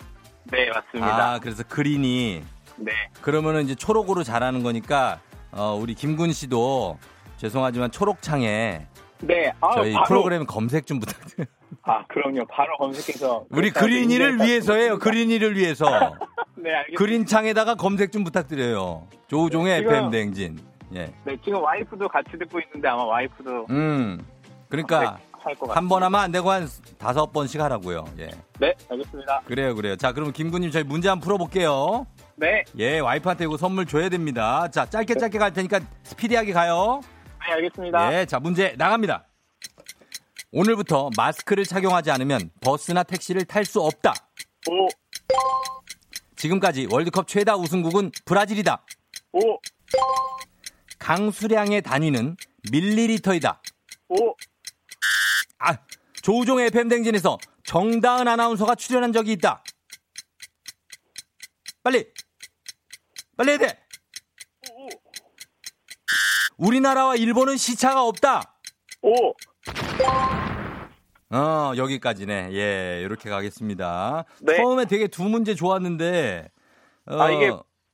[SPEAKER 4] 네, 맞습니다.
[SPEAKER 1] 아, 그래서 그린이.
[SPEAKER 4] 네.
[SPEAKER 1] 그러면은 이제 초록으로 자라는 거니까, 어, 우리 김군 씨도 죄송하지만 초록창에
[SPEAKER 4] 네. 아,
[SPEAKER 1] 저희
[SPEAKER 4] 바로,
[SPEAKER 1] 프로그램 검색 좀 부탁드려요.
[SPEAKER 4] 아, 그럼요. 바로 검색해서.
[SPEAKER 1] 우리 그린이를 위해서예요. 그린이를 위해서. *laughs*
[SPEAKER 4] 네, 알겠습니다.
[SPEAKER 1] 그린창에다가 검색 좀 부탁드려요. 조우종의
[SPEAKER 4] 지금-
[SPEAKER 1] FM 댕진. 예.
[SPEAKER 4] 네, 지금 와이프도 같이 듣고 있는데 아마 와이프도
[SPEAKER 1] 음. 그러니까. 한 번 하면 안 되고 한 다섯 번씩 하라고요. 예.
[SPEAKER 4] 네, 알겠습니다.
[SPEAKER 1] 그래요, 그래요. 자, 그럼 김군님 저희 문제 한번 풀어볼게요.
[SPEAKER 4] 네,
[SPEAKER 1] 예, 와이프한테 이거 선물 줘야 됩니다. 자, 짧게 짧게 갈 테니까 스피디하게 가요.
[SPEAKER 4] 네, 알겠습니다.
[SPEAKER 1] 예, 자, 문제 나갑니다. 오늘부터 마스크를 착용하지 않으면 버스나 택시를 탈 수 없다.
[SPEAKER 4] 오,
[SPEAKER 1] 지금까지 월드컵 최다 우승국은 브라질이다.
[SPEAKER 4] 오,
[SPEAKER 1] 강수량의 단위는 밀리리터이다.
[SPEAKER 4] 오,
[SPEAKER 1] 아, 조우종 FM 댕진에서 정다은 아나운서가 출연한 적이 있다. 빨리! 빨리 해야 돼! 우리나라와 일본은 시차가 없다!
[SPEAKER 4] 오.
[SPEAKER 1] 어, 여기까지네. 예, 이렇게 가겠습니다.
[SPEAKER 4] 네.
[SPEAKER 1] 처음에 되게 두 문제 좋았는데, 어,
[SPEAKER 4] 아, 이게-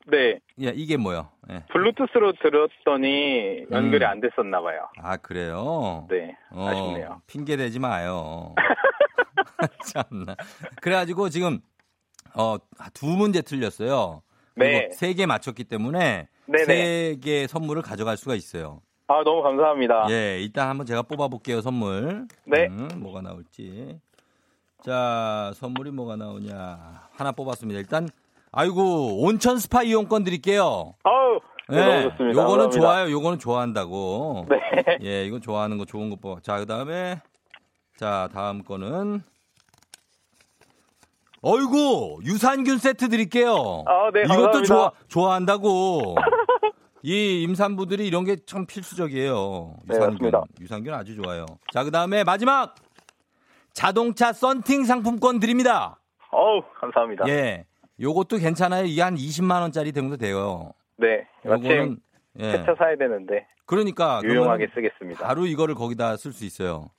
[SPEAKER 4] 네,
[SPEAKER 1] 예, 이게 뭐요? 예.
[SPEAKER 4] 블루투스로 들었더니 연결이
[SPEAKER 1] 음.
[SPEAKER 4] 안 됐었나 봐요.
[SPEAKER 1] 아, 그래요?
[SPEAKER 4] 네,
[SPEAKER 1] 어,
[SPEAKER 4] 아쉽네요.
[SPEAKER 1] 핑계 대지 마요. *laughs* *laughs* 참나. 그래가지고 지금 어, 두 문제 틀렸어요.
[SPEAKER 4] 네.
[SPEAKER 1] 세 개 맞췄기 때문에. 세 개 선물을 가져갈 수가 있어요.
[SPEAKER 4] 아, 너무 감사합니다.
[SPEAKER 1] 예, 이따 한번 제가 뽑아볼게요, 선물.
[SPEAKER 4] 네.
[SPEAKER 1] 음, 뭐가 나올지. 자, 선물이 뭐가 나오냐. 하나 뽑았습니다. 일단, 아이고, 온천 스파 이용권 드릴게요.
[SPEAKER 4] 아우, 네,
[SPEAKER 1] 예,
[SPEAKER 4] 너무 좋습니다.
[SPEAKER 1] 요거는
[SPEAKER 4] 감사합니다.
[SPEAKER 1] 좋아요. 요거는 좋아한다고.
[SPEAKER 4] 네.
[SPEAKER 1] 예, 이건 좋아하는 거 좋은 거 뽑아. 자, 그 다음에, 자, 다음 거는, 어이구, 유산균 세트 드릴게요.
[SPEAKER 4] 아, 네,
[SPEAKER 1] 이것도
[SPEAKER 4] 감사합니다.
[SPEAKER 1] 좋아, 좋아한다고. *laughs* 이 임산부들이 이런 게 참 필수적이에요.
[SPEAKER 4] 네,
[SPEAKER 1] 유산균.
[SPEAKER 4] 맞습니다.
[SPEAKER 1] 유산균 아주 좋아요. 자, 그 다음에 마지막! 자동차 썬팅 상품권 드립니다.
[SPEAKER 4] 어우, 감사합니다.
[SPEAKER 1] 예. 요것도 괜찮아요. 이게 한 20만 원짜리 정도 돼요.
[SPEAKER 4] 네.
[SPEAKER 1] 요거는, 예.
[SPEAKER 4] 세차 사야 되는데
[SPEAKER 1] 그러니까.
[SPEAKER 4] 유용하게 쓰겠습니다.
[SPEAKER 1] 바로 이거를 거기다 쓸 수 있어요.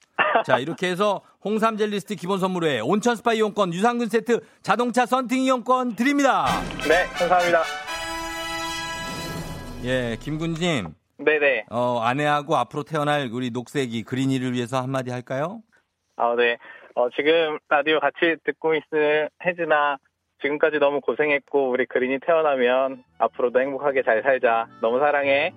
[SPEAKER 1] 자, 이렇게 해서 홍삼 젤리스트 기본 선물에 온천 스파 이용권, 유산균 세트, 자동차 썬팅 이용권 드립니다.
[SPEAKER 4] 네, 감사합니다.
[SPEAKER 1] 예, 김군님,
[SPEAKER 4] 네네.
[SPEAKER 1] 어, 아내하고 앞으로 태어날 우리 녹색이 그린이를 위해서 한마디 할까요?
[SPEAKER 4] 아, 네. 어, 지금 라디오 같이 듣고 있는 혜진아, 지금까지 너무 고생했고, 우리 그린이 태어나면 앞으로도 행복하게 잘 살자. 너무 사랑해.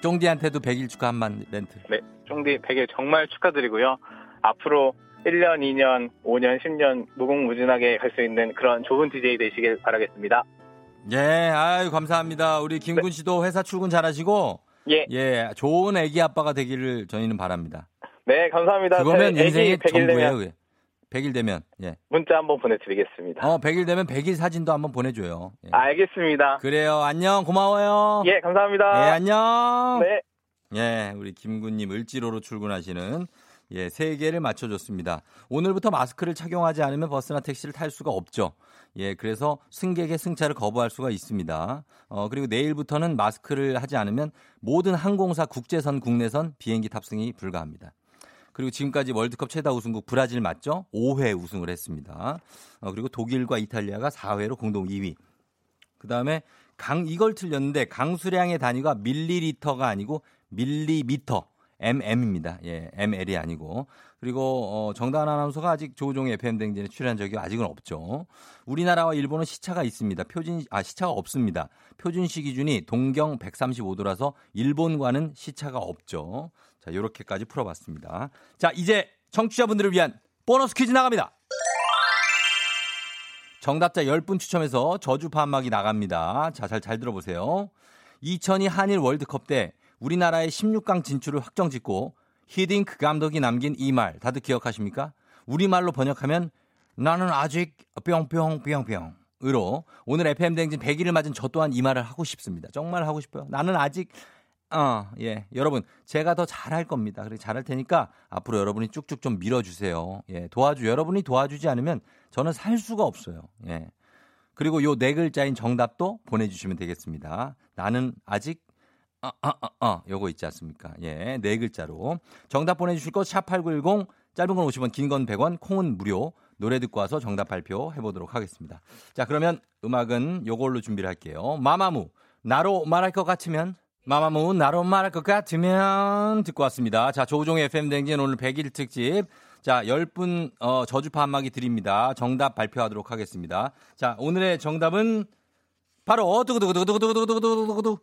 [SPEAKER 1] 쫑디한테도 100일 축하 한만 멘트.
[SPEAKER 4] 네. 쫑디 100일 정말 축하드리고요. 앞으로 1년, 2년, 5년, 10년 무궁무진하게 갈 수 있는 그런 좋은 DJ 되시길 바라겠습니다.
[SPEAKER 1] 예, 아유, 감사합니다. 우리 김군 씨도 회사 출근 잘하시고,
[SPEAKER 4] 예.
[SPEAKER 1] 예, 좋은 애기 아빠가 되기를 저희는 바랍니다.
[SPEAKER 4] 네, 감사합니다.
[SPEAKER 1] 그거면
[SPEAKER 4] 제 애기
[SPEAKER 1] 인생의
[SPEAKER 4] 100일
[SPEAKER 1] 전부예요.
[SPEAKER 4] 되면
[SPEAKER 1] 그게. 100일 되면, 예.
[SPEAKER 4] 문자 한번 보내드리겠습니다.
[SPEAKER 1] 어, 100일 되면 100일 사진도 한번 보내줘요. 예.
[SPEAKER 4] 알겠습니다.
[SPEAKER 1] 그래요. 안녕. 고마워요.
[SPEAKER 4] 예, 감사합니다.
[SPEAKER 1] 예, 안녕.
[SPEAKER 4] 네.
[SPEAKER 1] 예, 우리 김군님 을지로로 출근하시는 예, 세 개를 맞춰줬습니다. 오늘부터 마스크를 착용하지 않으면 버스나 택시를 탈 수가 없죠. 예, 그래서 승객의 승차를 거부할 수가 있습니다. 어, 그리고 내일부터는 마스크를 하지 않으면 모든 항공사 국제선, 국내선 비행기 탑승이 불가합니다. 그리고 지금까지 월드컵 최다 우승국 브라질 맞죠? 5회 우승을 했습니다. 어, 그리고 독일과 이탈리아가 4회로 공동 2위. 그 다음에 강, 이걸 틀렸는데 강수량의 단위가 밀리리터가 아니고 밀리미터. Mm입니다. 예, ml이 아니고. 그리고 어, 정다은 아나운서가 아직 조종의 FM 댕진에 출연한 적이 아직은 없죠. 우리나라와 일본은 시차가 있습니다. 표준 아 시차가 없습니다. 표준시 기준이 동경 135도라서 일본과는 시차가 없죠. 자, 요렇게까지 풀어 봤습니다. 자, 이제 청취자분들을 위한 보너스 퀴즈 나갑니다. 정답자 10분 추첨해서 저주 판막이 나갑니다. 자, 잘, 잘 들어보세요. 2002 한일 월드컵 때 우리나라의 16강 진출을 확정 짓고 히딩크 감독이 남긴 이 말 다들 기억하십니까? 우리말로 번역하면 나는 아직 뿅뿅뿅뿅으로 오늘 FM 댕진 100일을 맞은 저 또한 이 말을 하고 싶습니다. 정말 하고 싶어요. 나는 아직 어, 예. 여러분, 제가 더 잘할 겁니다. 그리고 잘할 테니까 앞으로 여러분이 쭉쭉 좀 밀어주세요. 예. 도와주, 여러분이 도와주지 않으면 저는 살 수가 없어요. 예. 그리고 요 네 글자인 정답도 보내주시면 되겠습니다. 나는 아직 어, 어, 어, 어, 요거 있지 않습니까? 예, 네 글자로. 정답 보내주실 거, 샵8910, 짧은 건 50원, 긴 건 100원, 콩은 무료. 노래 듣고 와서 정답 발표 해 보도록 하겠습니다. 자, 그러면 음악은 요걸로 준비를 할게요. 마마무, 나로 말할 것 같으면, 마마무, 나로 말할 것 같으면, 듣고 왔습니다. 자, 조종의 FM댕진 오늘 100일 특집. 자, 10분, 어, 저주파 한마기 드립니다. 정답 발표하도록 하겠습니다. 자, 오늘의 정답은 바로, 두구두구두구두구두구두구두구두구.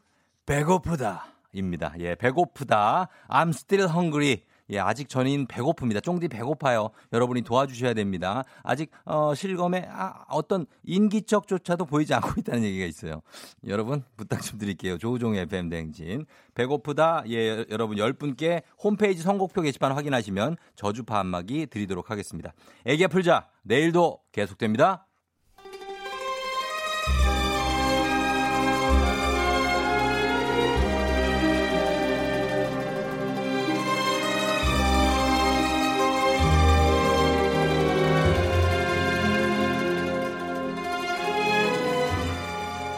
[SPEAKER 1] 배고프다. 입니다. 예, 배고프다. I'm still hungry. 예, 아직 저는 배고픕니다. 쫑디 배고파요. 여러분이 도와주셔야 됩니다. 아직 어, 실검에 아, 어떤 인기척조차도 보이지 않고 있다는 얘기가 있어요. 여러분 부탁 좀 드릴게요. 조우종의 FM 대행진. 배고프다. 예, 여러분 10분께 홈페이지 선곡표 게시판 확인하시면 저주파 한마기 드리도록 하겠습니다. 애기 풀자. 내일도 계속됩니다.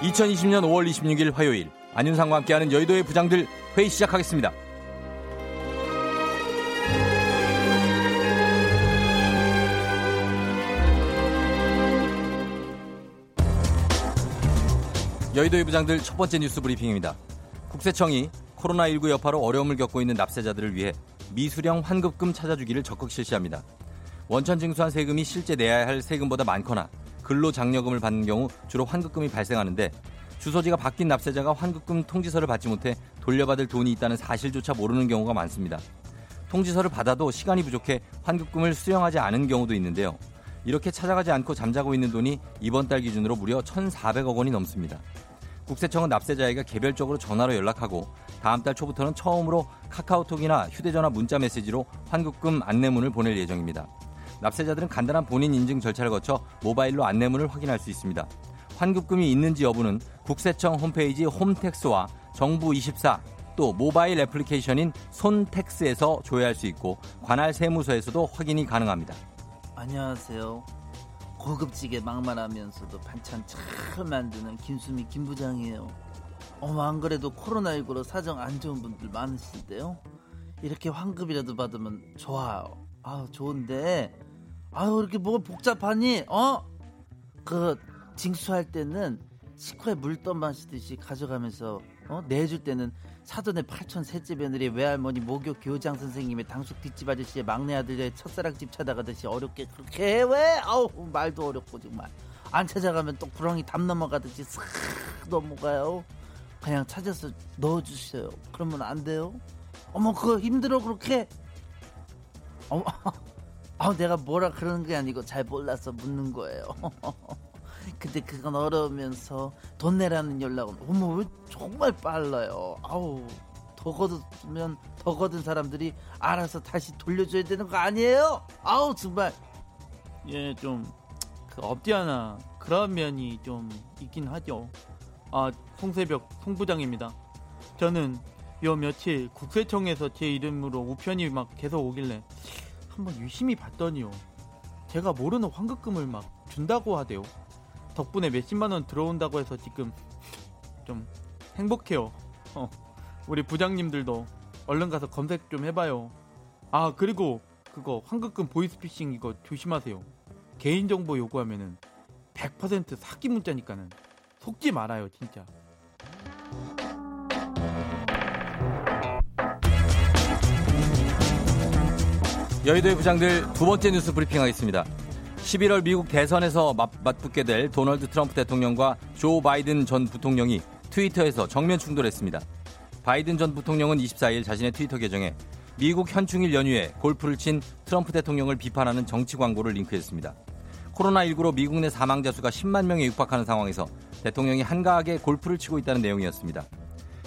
[SPEAKER 1] (2020년 5월 26일) 화요일 안윤상과 함께하는 여의도의 부장들 회의 시작하겠습니다. 여의도의 부장들 첫 번째 뉴스 브리핑입니다. 국세청이 코로나19 여파로 어려움을 겪고 있는 납세자들을 위해 미수령 환급금 찾아주기를 적극 실시합니다. 원천 징수한 세금이 실제 내야 할 세금보다 많거나 근로장려금을 받는 경우 주로 환급금이 발생하는데 주소지가 바뀐 납세자가 환급금 통지서를 받지 못해 돌려받을 돈이 있다는 사실조차 모르는 경우가 많습니다. 통지서를 받아도 시간이 부족해 환급금을 수령하지 않은 경우도 있는데요. 이렇게 찾아가지 않고 잠자고 있는 돈이 이번 달 기준으로 무려 1,400억 원이 넘습니다. 국세청은 납세자에게 개별적으로 전화로 연락하고 다음 달 초부터는 처음으로 카카오톡이나 휴대전화 문자 메시지로 환급금 안내문을 보낼 예정입니다. 납세자들은 간단한 본인 인증 절차를 거쳐 모바일로 안내문을 확인할 수 있습니다. 환급금이 있는지 여부는 국세청 홈페이지 홈택스와 정부24 또 모바일 애플리케이션인 손택스에서 조회할 수 있고 관할 세무서에서도 확인이 가능합니다.
[SPEAKER 5] 안녕하세요. 고급지게 막말하면서도 반찬 잘 만드는 김수미 김부장이에요. 어머 안 그래도 코로나19로 사정 안 좋은 분들 많으신데요. 이렇게 환급이라도 받으면 좋아요. 아우 좋은데 아유 이렇게 뭐가 복잡하니? 어? 그 징수할 때는 식후에 물 떠 마시듯이 가져가면서 어? 내줄 때는 사돈의 팔촌 셋째 며느리 외할머니 모교 교장 선생님의 당숙 뒷집 아저씨의 막내 아들의 첫사랑 집 찾아가듯이 어렵게 그렇게 해 왜? 아우 말도 어렵고 정말 안 찾아가면 또 구렁이 담 넘어가듯이 싹 넘어가요. 그냥 찾아서 넣어주세요. 그러면 안 돼요? 어머 그거 힘들어 그렇게? 어머 아 내가 뭐라 그러는 게 아니고 잘 몰라서 묻는 거예요. *laughs* 근데 그건 어려우면서 돈 내라는 연락은 어머 왜 정말 빨라요. 아우 더 거두면 더 거둔 사람들이 알아서 다시 돌려줘야 되는 거 아니에요? 아우 정말 예좀그 없디 않아 그런 면이 좀 있긴 하죠. 아 송세벽 송부장입니다. 저는 요 며칠 국세청에서 제 이름으로 우편이 막 계속 오길래 한번 유심히 봤더니요. 제가 모르는 환급금을 막 준다고 하대요. 덕분에 몇십만 원 들어온다고 해서 지금 좀 행복해요. 어, 우리 부장님들도 얼른 가서 검색 좀 해봐요. 아 그리고 그거 환급금 보이스피싱 이거 조심하세요. 개인정보 요구하면은 100% 사기 문자니까는 속지 말아요 진짜.
[SPEAKER 1] 여의도의 부장들 두 번째 뉴스 브리핑하겠습니다. 11월 미국 대선에서 맞, 맞붙게 될 도널드 트럼프 대통령과 조 바이든 전 부통령이 트위터에서 정면 충돌했습니다. 바이든 전 부통령은 24일 자신의 트위터 계정에 미국 현충일 연휴에 골프를 친 트럼프 대통령을 비판하는 정치 광고를 링크했습니다. 코로나19로 미국 내 사망자 수가 10만 명에 육박하는 상황에서 대통령이 한가하게 골프를 치고 있다는 내용이었습니다.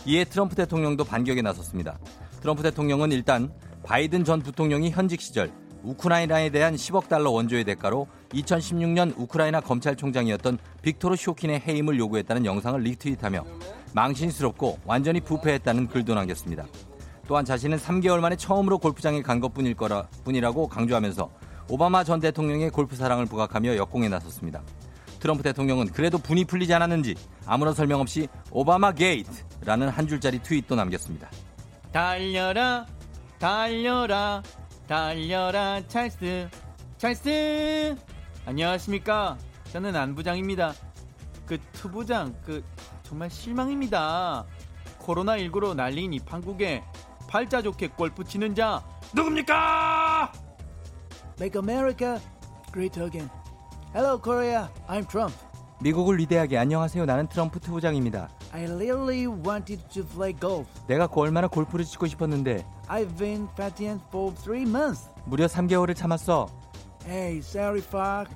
[SPEAKER 1] 이에 트럼프 대통령도 반격에 나섰습니다. 트럼프 대통령은 일단 바이든 전 부통령이 현직 시절 우크라이나에 대한 10억 달러 원조의 대가로 2016년 우크라이나 검찰총장이었던 빅토르 쇼킨의 해임을 요구했다는 영상을 리트윗하며 망신스럽고 완전히 부패했다는 글도 남겼습니다. 또한 자신은 3개월 만에 처음으로 골프장에 간 것뿐일 거라 뿐이라고 강조하면서 오바마 전 대통령의 골프 사랑을 부각하며 역공에 나섰습니다. 트럼프 대통령은 그래도 분이 풀리지 않았는지 아무런 설명 없이 오바마 게이트라는 한 줄짜리 트윗도 남겼습니다.
[SPEAKER 5] 달려라 달려라 달려라 찰스 찰스. 안녕하십니까? 저는 안 부장입니다. 그 투부장 그 정말 실망입니다. 코로나19로 날린 이 판국에 팔자 좋게 골프 치는 자 누굽니까? Make America Great Again. Hello Korea. I'm Trump.
[SPEAKER 1] 미국을 위대하게 안녕하세요. 나는 트럼프 투부장입니다.
[SPEAKER 5] I really wanted to play golf
[SPEAKER 1] 내가 그 얼마나 골프를 치고 싶었는데
[SPEAKER 5] I've been patient for three months
[SPEAKER 1] 무려 3개월을 참았어.
[SPEAKER 5] Hey, Sally Fox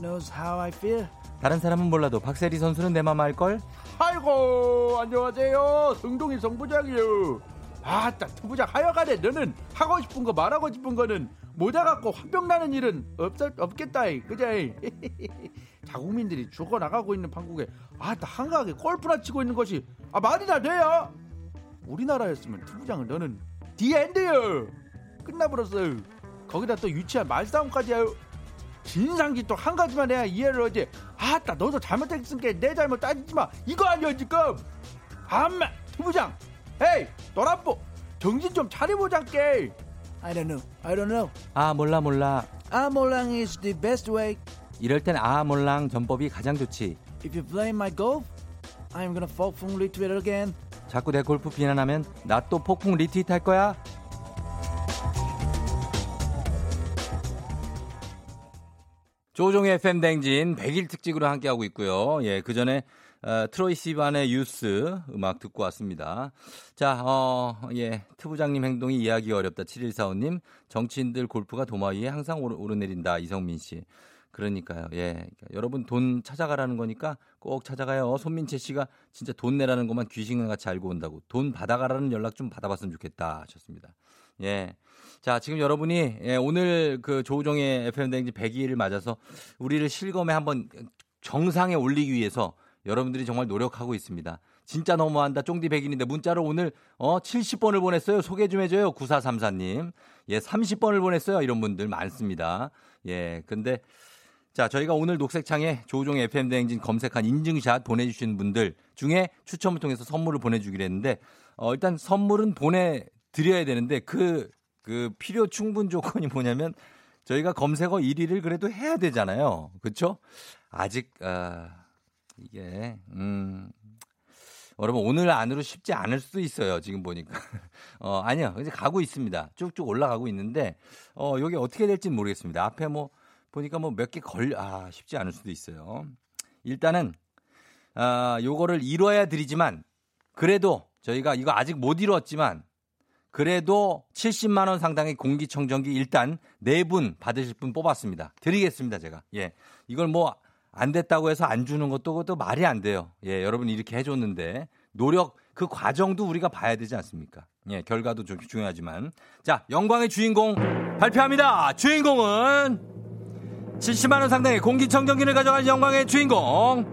[SPEAKER 5] knows how I feel.
[SPEAKER 1] 다른 사람은 몰라도 박세리 선수는 내 맘 알걸?
[SPEAKER 5] 아이고, 안녕하세요. 성동희 성부장이요. 아따, 투부장 하여간에 너는 하고 싶은 거 말하고 싶은 거는 모자 갖고 화병 나는 일은 없, 없겠다. 그제? *laughs* 자국민들이 죽어나가고 있는 판국에 아따, 한가하게 골프나 치고 있는 것이 아, 말이나 돼요? 우리나라였으면 투부장은 너는 디엔드요. 끝나버렸어. 거기다 또 유치한 말싸움까지 해요. 진상지 또 한 가지만 해야 이해를 하지. 아따 너도 잘못했으니까 내 잘못 따지지 마. 이거 아니야 지금. 암마 투부장. 헤이 너라뽀 정신 좀 차려보자께. I don't know. I don't know.
[SPEAKER 1] 아 몰라 몰라.
[SPEAKER 5] 아몰랑 is the best way.
[SPEAKER 1] 이럴 땐 아 몰랑 전법이 가장 좋지.
[SPEAKER 5] If you play my golf, I'm gonna 폭풍 retweet again.
[SPEAKER 1] 자꾸 내 골프 비난하면 나 또 폭풍 리트윗 할 거야. 조종의 FM 댕진 100일 특집으로 함께하고 있고요. 예, 그 전에 어, 트로이 시반의 유스 음악 듣고 왔습니다. 자, 어, 예. 트부장님 행동이 이해하기 어렵다. 7145님. 정치인들 골프가 도마 위에 항상 오르, 오르내린다. 이성민 씨. 그러니까요. 예. 그러니까 여러분 돈 찾아가라는 거니까 꼭 찾아가요. 손민채 씨가 진짜 돈 내라는 것만 귀신과 같이 알고 온다고. 돈 받아가라는 연락 좀 받아봤으면 좋겠다 하셨습니다. 예. 자, 지금 여러분이 예, 오늘 그 조우종의 FM 댕지 100일을 맞아서 우리를 실검에 한번 정상에 올리기 위해서 여러분들이 정말 노력하고 있습니다. 진짜 너무한다. 쫑디 100일인데 문자로 오늘 어 70번을 보냈어요. 소개 좀 해줘요. 9434님. 예, 30번을 보냈어요. 이런 분들 많습니다. 예, 근데 자, 저희가 오늘 녹색창에 조우종의 FM 대행진 검색한 인증샷 보내주신 분들 중에 추첨을 통해서 선물을 보내주기로 했는데, 어, 일단 선물은 보내드려야 되는데, 그, 그 필요 충분 조건이 뭐냐면, 저희가 검색어 1위를 그래도 해야 되잖아요. 그쵸? 아직, 아, 이게, 음, 여러분 오늘 안으로 쉽지 않을 수도 있어요. 지금 보니까. *laughs* 어, 아니요. 이제 가고 있습니다. 쭉쭉 올라가고 있는데, 어, 여기 어떻게 될지는 모르겠습니다. 앞에 뭐, 보니까 뭐 몇 개 걸려, 아, 쉽지 않을 수도 있어요. 일단은, 아, 요거를 이뤄야 드리지만, 그래도 저희가 이거 아직 못 이뤘지만, 그래도 70만원 상당의 공기청정기 일단 네 분 받으실 분 뽑았습니다. 드리겠습니다, 제가. 예. 이걸 뭐, 안 됐다고 해서 안 주는 것도 그것도 말이 안 돼요. 예, 여러분 이렇게 해줬는데, 노력, 그 과정도 우리가 봐야 되지 않습니까? 예, 결과도 좀 중요하지만. 자, 영광의 주인공 발표합니다. 주인공은 70만원 상당의 공기청정기를 가져간 영광의 주인공.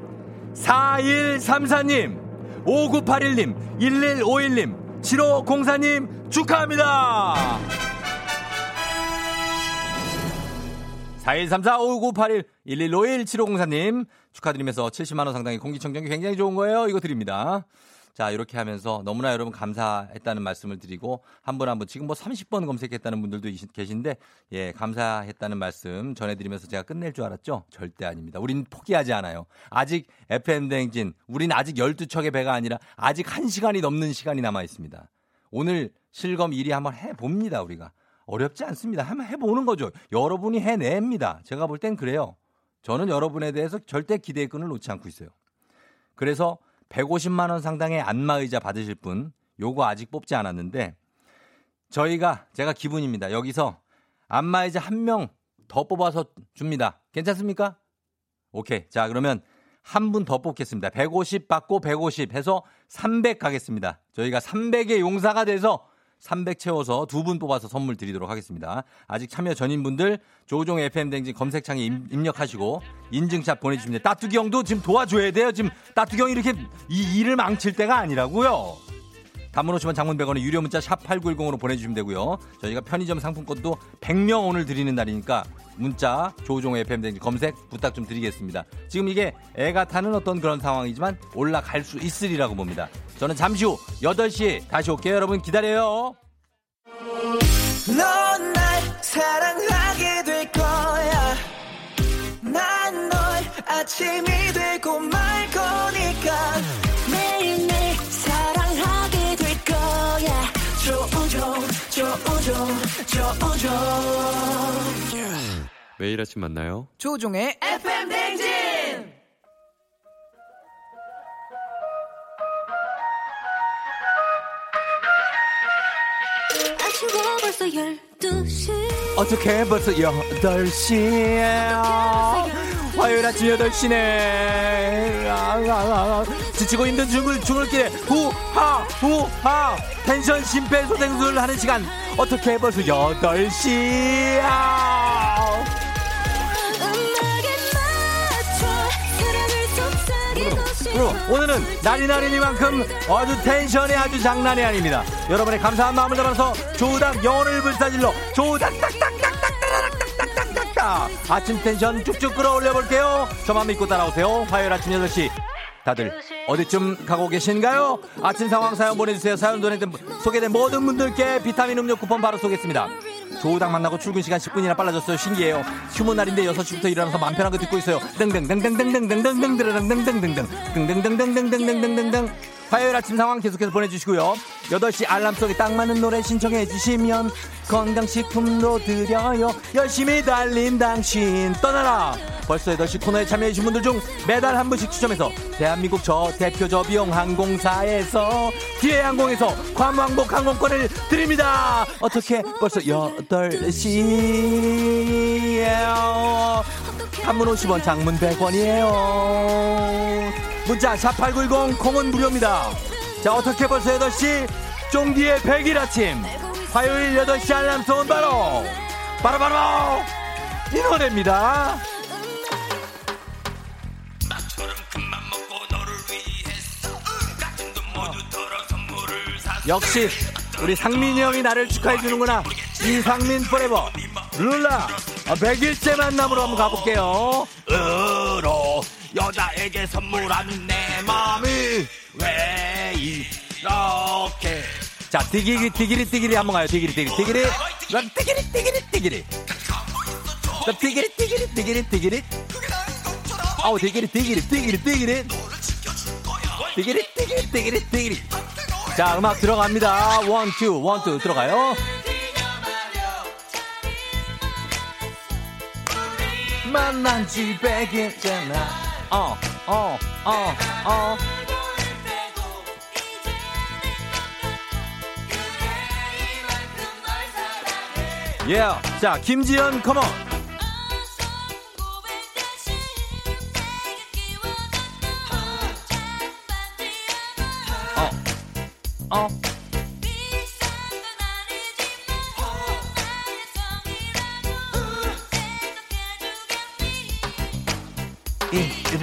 [SPEAKER 1] 4134님 5981님 1151님 7504님 축하합니다. 4134 5981 1151 7504님 축하드리면서 70만원 상당의 공기청정기 굉장히 좋은 거예요. 이거 드립니다 자, 이렇게 하면서 너무나 여러분 감사했다는 말씀을 드리고 한 분 한 분 지금 뭐 30번 검색했다는 분들도 계신데 예, 감사했다는 말씀 전해드리면서 제가 끝낼 줄 알았죠? 절대 아닙니다. 우린 포기하지 않아요. 아직 FM 대행진, 우린 아직 12척의 배가 아니라 아직 1시간이 넘는 시간이 남아 있습니다. 오늘 실검 1위 한번 해봅니다, 우리가. 어렵지 않습니다. 한번 해보는 거죠. 여러분이 해냅니다. 제가 볼 땐 그래요. 저는 여러분에 대해서 절대 기대의 끈을 놓지 않고 있어요. 그래서 150만 원 상당의 안마의자 받으실 분 요거 아직 뽑지 않았는데 저희가 제가 기분입니다. 여기서 안마의자 한 명 더 뽑아서 줍니다. 괜찮습니까? 오케이. 자, 그러면 한 분 더 뽑겠습니다. 150 받고 150 해서 300 가겠습니다. 저희가 300의 용사가 돼서 300 채워서 두 분 뽑아서 선물 드리도록 하겠습니다. 아직 참여 전인 분들 조종 FM 댕진 검색창에 임- 입력하시고 인증샷 보내주시면. 따뚜기 형도 지금 도와줘야 돼요. 지금 따뚜기 형이 이렇게 이 일을 망칠 때가 아니라고요. 단문 50원 장문 100원에 유료 문자 샵 8910으로 보내주시면 되고요. 저희가 편의점 상품권도 100명 오늘 드리는 날이니까 문자 조종의 FM 댕진 검색 부탁 좀 드리겠습니다. 지금 이게 애가 타는 어떤 그런 상황이지만 올라갈 수 있으리라고 봅니다. 저는 잠시 후 8시에 다시 올게요. 여러분 기다려요.
[SPEAKER 6] 넌 날 사랑하게 될 거야. 난 널 아침이 되고 말 매일
[SPEAKER 7] 아침 만나요.
[SPEAKER 6] 조종의 FM 댕진!
[SPEAKER 3] 아침에 벌써 12시
[SPEAKER 1] 어떻게 벌써 8시에 화요일 아침 8시네. 지치고 힘든 중을 중을길에 후하 후하. 텐션 심폐소생술 하는 시간. 어떻게 벌써 8시야
[SPEAKER 3] 음악에 맞춰 사랑을 속삭이고 싶어
[SPEAKER 1] 그리고 오늘은 날이 날이니만큼 아주 텐션이 아주 장난이 아닙니다. 여러분의 감사한 마음을 담아서 조우당 영혼을 불사질러 조우당 딱딱딱 딱딱딱딱딱딱딱 아침 텐션 쭉쭉 끌어올려 볼게요. 저만 믿고 따라오세요. 화요일 아침 8시 다들 어디쯤 가고 계신가요? 아침 상황 사연 보내주세요. 사연 보내된 소개된 모든 분들께 비타민 음료 쿠폰 바로 쏘겠습니다. 조우당 만나고 출근 시간 10분이나 빨라졌어요. 신기해요. 휴무 날인데 6시부터 일어나서 맘 편한 거 듣고 있어요. 등등등등등등등등등등등등등등등등 등등등등등등등등등 화요일 아침 상황 계속해서 보내주시고요. 8시 알람 속에 딱 맞는 노래 신청해 주시면 건강식품도 드려요. 열심히 달린 당신 떠나라. 벌써 8시 코너에 참여해주신 분들 중 매달 한 분씩 추첨해서 대한민국 저 대표 저비용 항공사에서 뒤에 항공에서 관왕복 항공권을 드립니다. 어떻게 벌써 8시예요 단문 50원 장문 100원이에요. 문자 샵8910 콩은 무료입니다. 자 어떻게 벌써 8시? 쫑디의 100일 아침. 화요일 8시 알람송은 바로 바로바로 이 노래입니다. 역시 우리 상민이 형이 나를 축하해 주는구나. 이상민 포레버 룰라 100일째 만남으로 한번 가볼게요. 으로 여자에게 선물하는 내 마음이 왜 이렇게 자 디기리 디기리 디기리 한번 가요. 디기리 디기리 디기리. 난 디기리 디기리 디기리. 나 디기리 디기리 디기리 디기리. 아우 디기리 디기리 디기리 디기리. 디기리 디기리 디기리 디기리. 자 음악 들어갑니다. 원투 원투 들어가요 만난 지 백일째나 어어어어 어, 어. 예, yeah. 자 김지연 컴온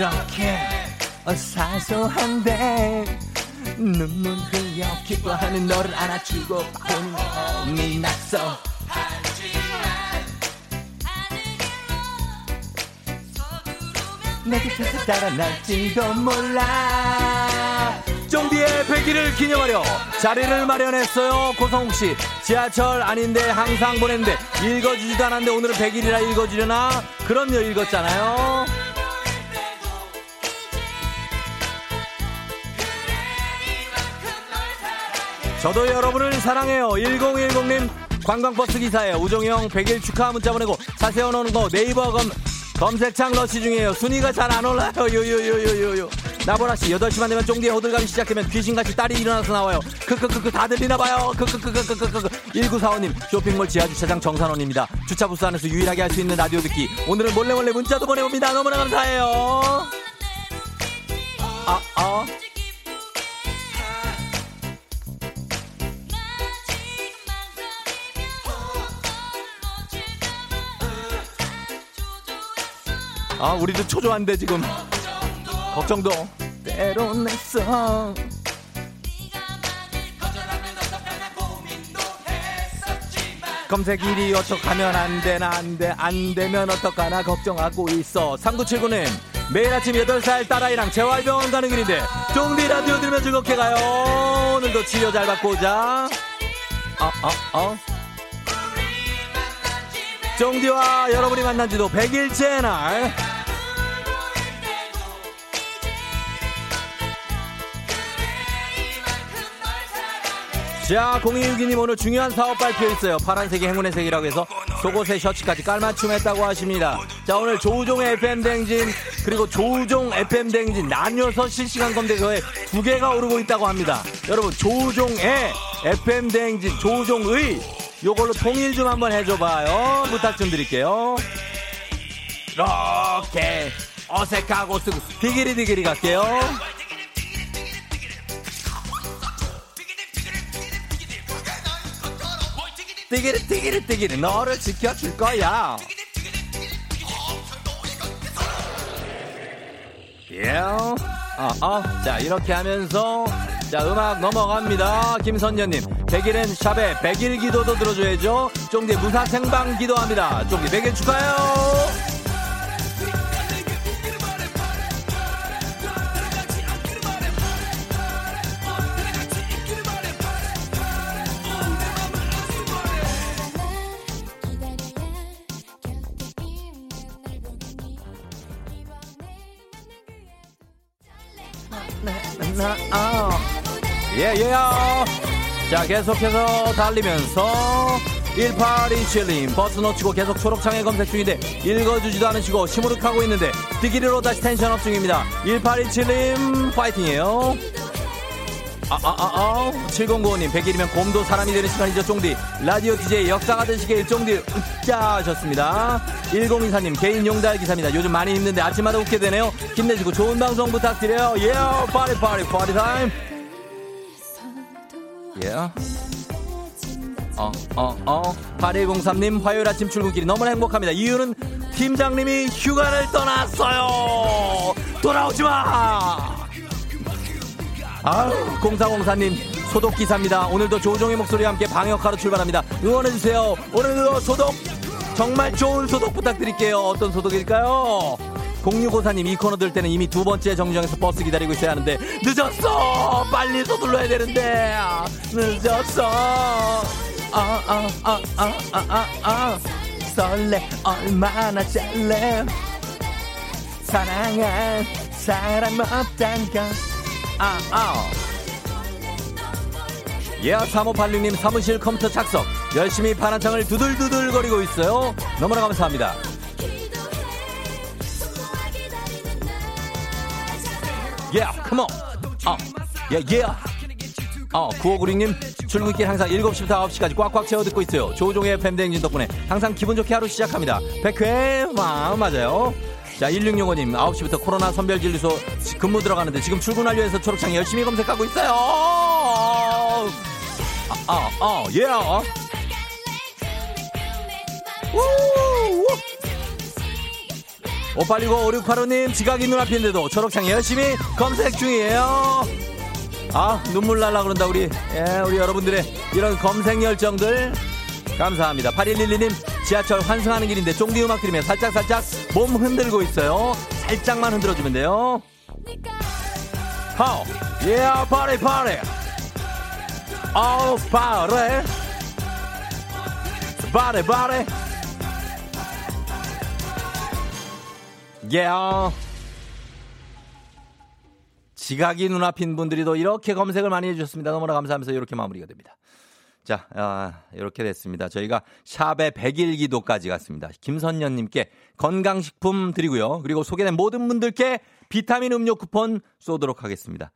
[SPEAKER 1] 이렇게 사소한데 눈물 흘려 기뻐하는 너를 안아주고 보는 이 낯서 내 곁에서 따라 날지도 몰라. 쫑디의 100일을 기념하려 자리를 마련했어요. 고성욱 씨 지하철 아닌데 항상 보냈는데 읽어주지도 않았는데 오늘은 100일이라 읽어주려나? 그럼요 읽었잖아요 저도 여러분을 사랑해요 1010님 관광버스 기사에 우종형 100일 축하 문자 보내고 자세히 오는 거 네이버 검 검색창 러시 중이에요. 순위가 잘 안 올라요. 요요요요요요. 나보라 씨 8시만 되면 쫑디의 호들갑이 시작하면 귀신같이 딸이 일어나서 나와요. 크크크크 다 들리나 봐요. 크크크크크크크 1945님 쇼핑몰 지하 주차장 정산원입니다. 주차 부스 안에서 유일하게 할 수 있는 라디오 듣기. 오늘은 몰래 몰래 문자도 보내봅니다. 너무나 감사해요. 아, 아. 아, 우리도 초조한데 지금. 걱정도 때론 했어. 검색 1위 어떡하면 안 되나 안 돼, 안 되면 어떡하나 걱정하고 있어. 3979님, 매일 아침 8살 딸아이랑 재활병원 가는 길인데, 쫑디 라디오 들으면 즐겁게 가요. 오늘도 치료 잘 받고 오자. 어, 어, 어. 쫑디와 여러분이 만난 지도 100일째 날. 자, 0262님 오늘 중요한 사업 발표 있어요. 파란색이 행운의 색이라고 해서 속옷에 셔츠까지 깔맞춤 했다고 하십니다. 자, 오늘 조우종의 FM댕진, 그리고 조우종 FM댕진 나뉘어서 실시간 검색어에 두 개가 오르고 있다고 합니다. 여러분, 조우종의 FM댕진, 조우종의 요걸로 통일 좀 한번 해줘봐요. 부탁 좀 드릴게요. 이렇게 어색하고 쓰고 디기리 디기리 갈게요. 띠기리 띠기리 띠기리 너를 지켜줄 거야. 예. 어, 어. 자, 이렇게 하면서 자, 음악 넘어갑니다. 김선녀님. 100일엔 샵에 100일 기도도 들어줘야죠. 쫑디 무사 생방 기도합니다. 쫑디 100일 축하해요. 나, 어. 예, 예. 자, 계속해서 달리면서 1827님 버스 놓치고 계속 초록창에 검색 중인데 읽어주지도 않으시고 시무룩하고 있는데 뛰기로 다시 tension up 중입니다. 1827님 파이팅이에요. 아, 아, 아, 아. 7095님, 100일이면 곰도 사람이 되는 시간이죠, 쫑디. 라디오 DJ 역사가 되시길 쫑디, 으짜 하셨습니다. 1024님, 개인 용달 기사입니다. 요즘 많이 힘든데 아침마다 웃게 되네요. 힘내시고 좋은 방송 부탁드려요. 예, yeah, party, party, party time. 예. 어, 어, 어. 8103님, 화요일 아침 출근길이 너무나 행복합니다. 이유는 팀장님이 휴가를 떠났어요. 돌아오지 마! 아유, 0404님, 소독 기사입니다. 오늘도 조종의 목소리와 함께 방역하러 출발합니다. 응원해 주세요. 오늘도 소독, 정말 좋은 소독 부탁드릴게요. 어떤 소독일까요? 0654님, 이 코너 들 때는 이미 두 번째 정류장에서 버스 기다리고 있어야 하는데, 늦었어! 빨리 서둘러야 되는데, 아, 늦었어! 아, 아, 아, 아, 아, 아, 아, 설레, 얼마나 잘래. 사랑한 사람 없단 걸. 아, 아. 예, 3586님 사무실 컴퓨터 착석. 열심히 파란창을 두들두들 거리고 있어요. 너무나 감사합니다. 예, 컴온. 어, 예, 예. 어, 9596님 출근길 항상 7시부터 9시까지 꽉꽉 채워 듣고 있어요. 조종의 팬데행진 덕분에 항상 기분 좋게 하루 시작합니다. 100회, 와, 맞아요. 자, 1665님, 9시부터 코로나 선별진료소 근무 들어가는데 지금 출근 완료해서 초록창 열심히 검색하고 있어요. 아, 아, 아, 예. 우! 5865 5685님, 지각이 눈앞인데도 초록창 열심히 검색 중이에요. 아, 눈물 날라 그런다, 우리. 예, 우리 여러분들의 이런 검색 열정들. 감사합니다. 8112님, 지하철 환승하는 길인데 쫑디 음악 들으며 살짝살짝 몸 흔들고 있어요. 살짝만 흔들어주면 돼요. 하우, 예, 파리, 파리. 아우, 파리. 파리, 파리. 예. 지각이 눈앞인 분들이도 이렇게 검색을 많이 해주셨습니다. 너무나 감사하면서 이렇게 마무리가 됩니다. 자, 아, 이렇게 됐습니다. 저희가 샵의 100일 기도까지 갔습니다. 김선년님께 건강식품 드리고요. 그리고 소개된 모든 분들께 비타민 음료 쿠폰 쏘도록 하겠습니다.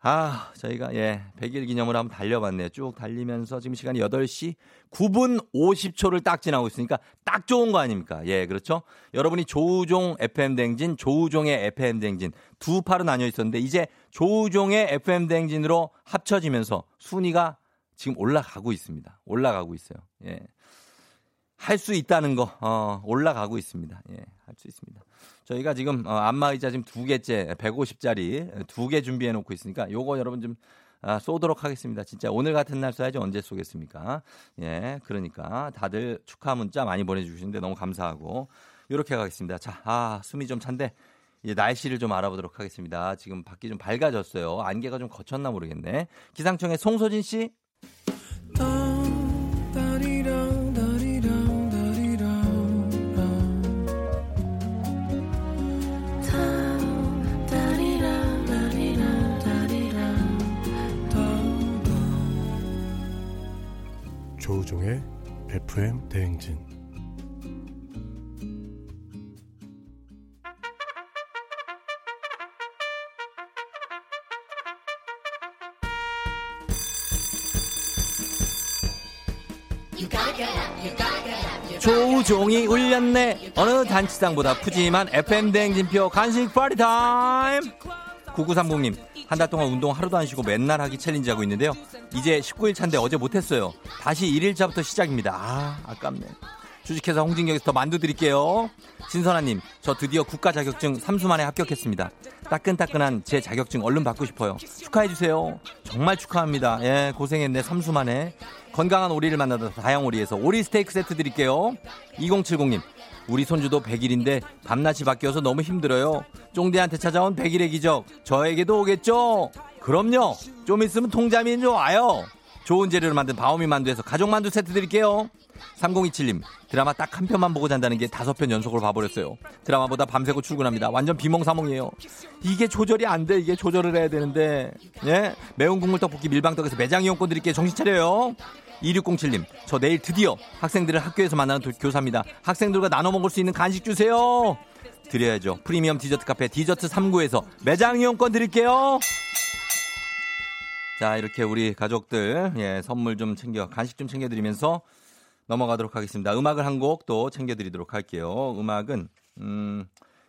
[SPEAKER 1] 아, 저희가 예, 100일 기념으로 한번 달려봤네요. 쭉 달리면서 지금 시간이 8시 9분 50초를 딱 지나고 있으니까 딱 좋은 거 아닙니까? 예, 그렇죠? 여러분이 조우종 FM 댕진, 조우종의 FM 댕진 두 파로 나뉘어 있었는데 이제 조우종의 FM 댕진으로 합쳐지면서 순위가 지금 올라가고 있습니다. 올라가고 있어요. 예. 할 수 있다는 거, 어, 올라가고 있습니다. 예, 할 수 있습니다. 저희가 지금, 어, 안마의자 지금 두 개째, 150짜리 두 개 준비해 놓고 있으니까 요거 여러분 좀, 아, 쏘도록 하겠습니다. 진짜 오늘 같은 날 쏴야지 언제 쏘겠습니까? 예, 그러니까 다들 축하 문자 많이 보내주시는데 너무 감사하고, 요렇게 가겠습니다. 자, 아, 숨이 좀 찬데, 이제 날씨를 좀 알아보도록 하겠습니다. 지금 밖이 좀 밝아졌어요. 안개가 좀 거쳤나 모르겠네. 기상청의 송소진 씨.
[SPEAKER 7] 조우종의 FM 대행진
[SPEAKER 1] 조종이 울렸네. 어느 단체장보다 푸짐한 FM 대행진표 간식 party time. 9930님, 한 달 동안 운동 하루도 안 쉬고 맨날 하기 챌린지 하고 있는데요. 이제 19일 차인데 어제 못했어요. 다시 1일차부터 시작입니다. 아, 아깝네. 주식회사 홍진경에서 더 만두 드릴게요. 신선아님, 저 드디어 국가 자격증 3수 만에 합격했습니다. 따끈따끈한 제 자격증 얼른 받고 싶어요. 축하해주세요. 정말 축하합니다. 예, 고생했네. 3수 만에. 건강한 오리를 만나다 다양오리에서 오리 스테이크 세트 드릴게요. 2070님, 우리 손주도 100일인데 밤낮이 바뀌어서 너무 힘들어요. 쫑대한테 찾아온 100일의 기적. 저에게도 오겠죠? 그럼요. 좀 있으면 좀 와요. 좋은 재료로 만든 바오미 만두에서 가족 만두 세트 드릴게요. 3027님 드라마 딱 한 편만 보고 잔다는 게 다섯 편 연속으로 봐버렸어요. 드라마보다 밤새고 출근합니다. 완전 비몽사몽이에요. 이게 조절이 안 돼. 이게 조절을 해야 되는데 예 매운 국물 떡볶이 밀방떡에서 매장 이용권 드릴게요. 정신 차려요. 2607님 저 내일 드디어 학생들을 학교에서 만나는 도- 교사입니다. 학생들과 나눠 먹을 수 있는 간식 주세요. 드려야죠. 프리미엄 디저트 카페 디저트 3구에서 매장 이용권 드릴게요. 자, 이렇게 우리 가족들, 예, 선물 좀 챙겨, 간식 좀 챙겨드리면서 넘어가도록 하겠습니다. 음악을 한 곡 또 챙겨드리도록 할게요. 음악은, 음,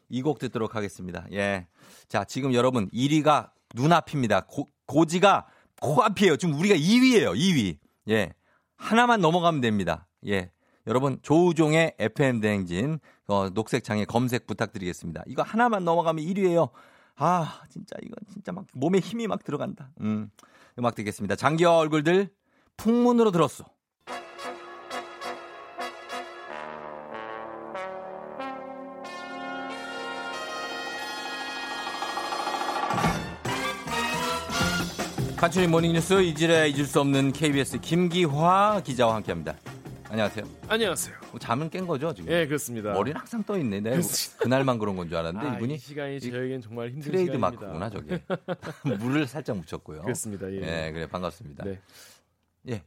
[SPEAKER 1] 이 곡 듣도록 하겠습니다. 예. 자, 지금 여러분, 1위가 눈앞입니다. 고, 고지가 코앞이에요. 지금 우리가 2위예요 2위. 예. 하나만 넘어가면 됩니다. 예. 여러분, 조우종의 FM대행진, 어, 녹색창에 검색 부탁드리겠습니다. 이거 하나만 넘어가면 1위예요 아, 진짜 이거 진짜 막 몸에 힘이 막 들어간다. 음. 음악 듣겠습니다. 장기화 얼굴들 풍문으로 들었어. 간추린 모닝뉴스 이질에 잊을 수 없는 KBS 김기화 기자와 함께합니다. 안녕하세요.
[SPEAKER 8] 안녕하세요.
[SPEAKER 1] 뭐 잠은 깬 거죠 지금?
[SPEAKER 8] 예, 그렇습니다.
[SPEAKER 1] 머리는 항상 떠 있네. 내가
[SPEAKER 8] 그렇습니다.
[SPEAKER 1] 그날만 그런 건 줄 알았는데
[SPEAKER 8] 아,
[SPEAKER 1] 이분이
[SPEAKER 8] 이 시간이 저에겐 정말 힘든
[SPEAKER 1] 트레이드
[SPEAKER 8] 시간입니다.
[SPEAKER 1] 마크구나 저게. *laughs* 물을 살짝 묻혔고요.
[SPEAKER 8] 그렇습니다. 예.
[SPEAKER 1] 예, 그래 반갑습니다.
[SPEAKER 8] 네.
[SPEAKER 1] 예.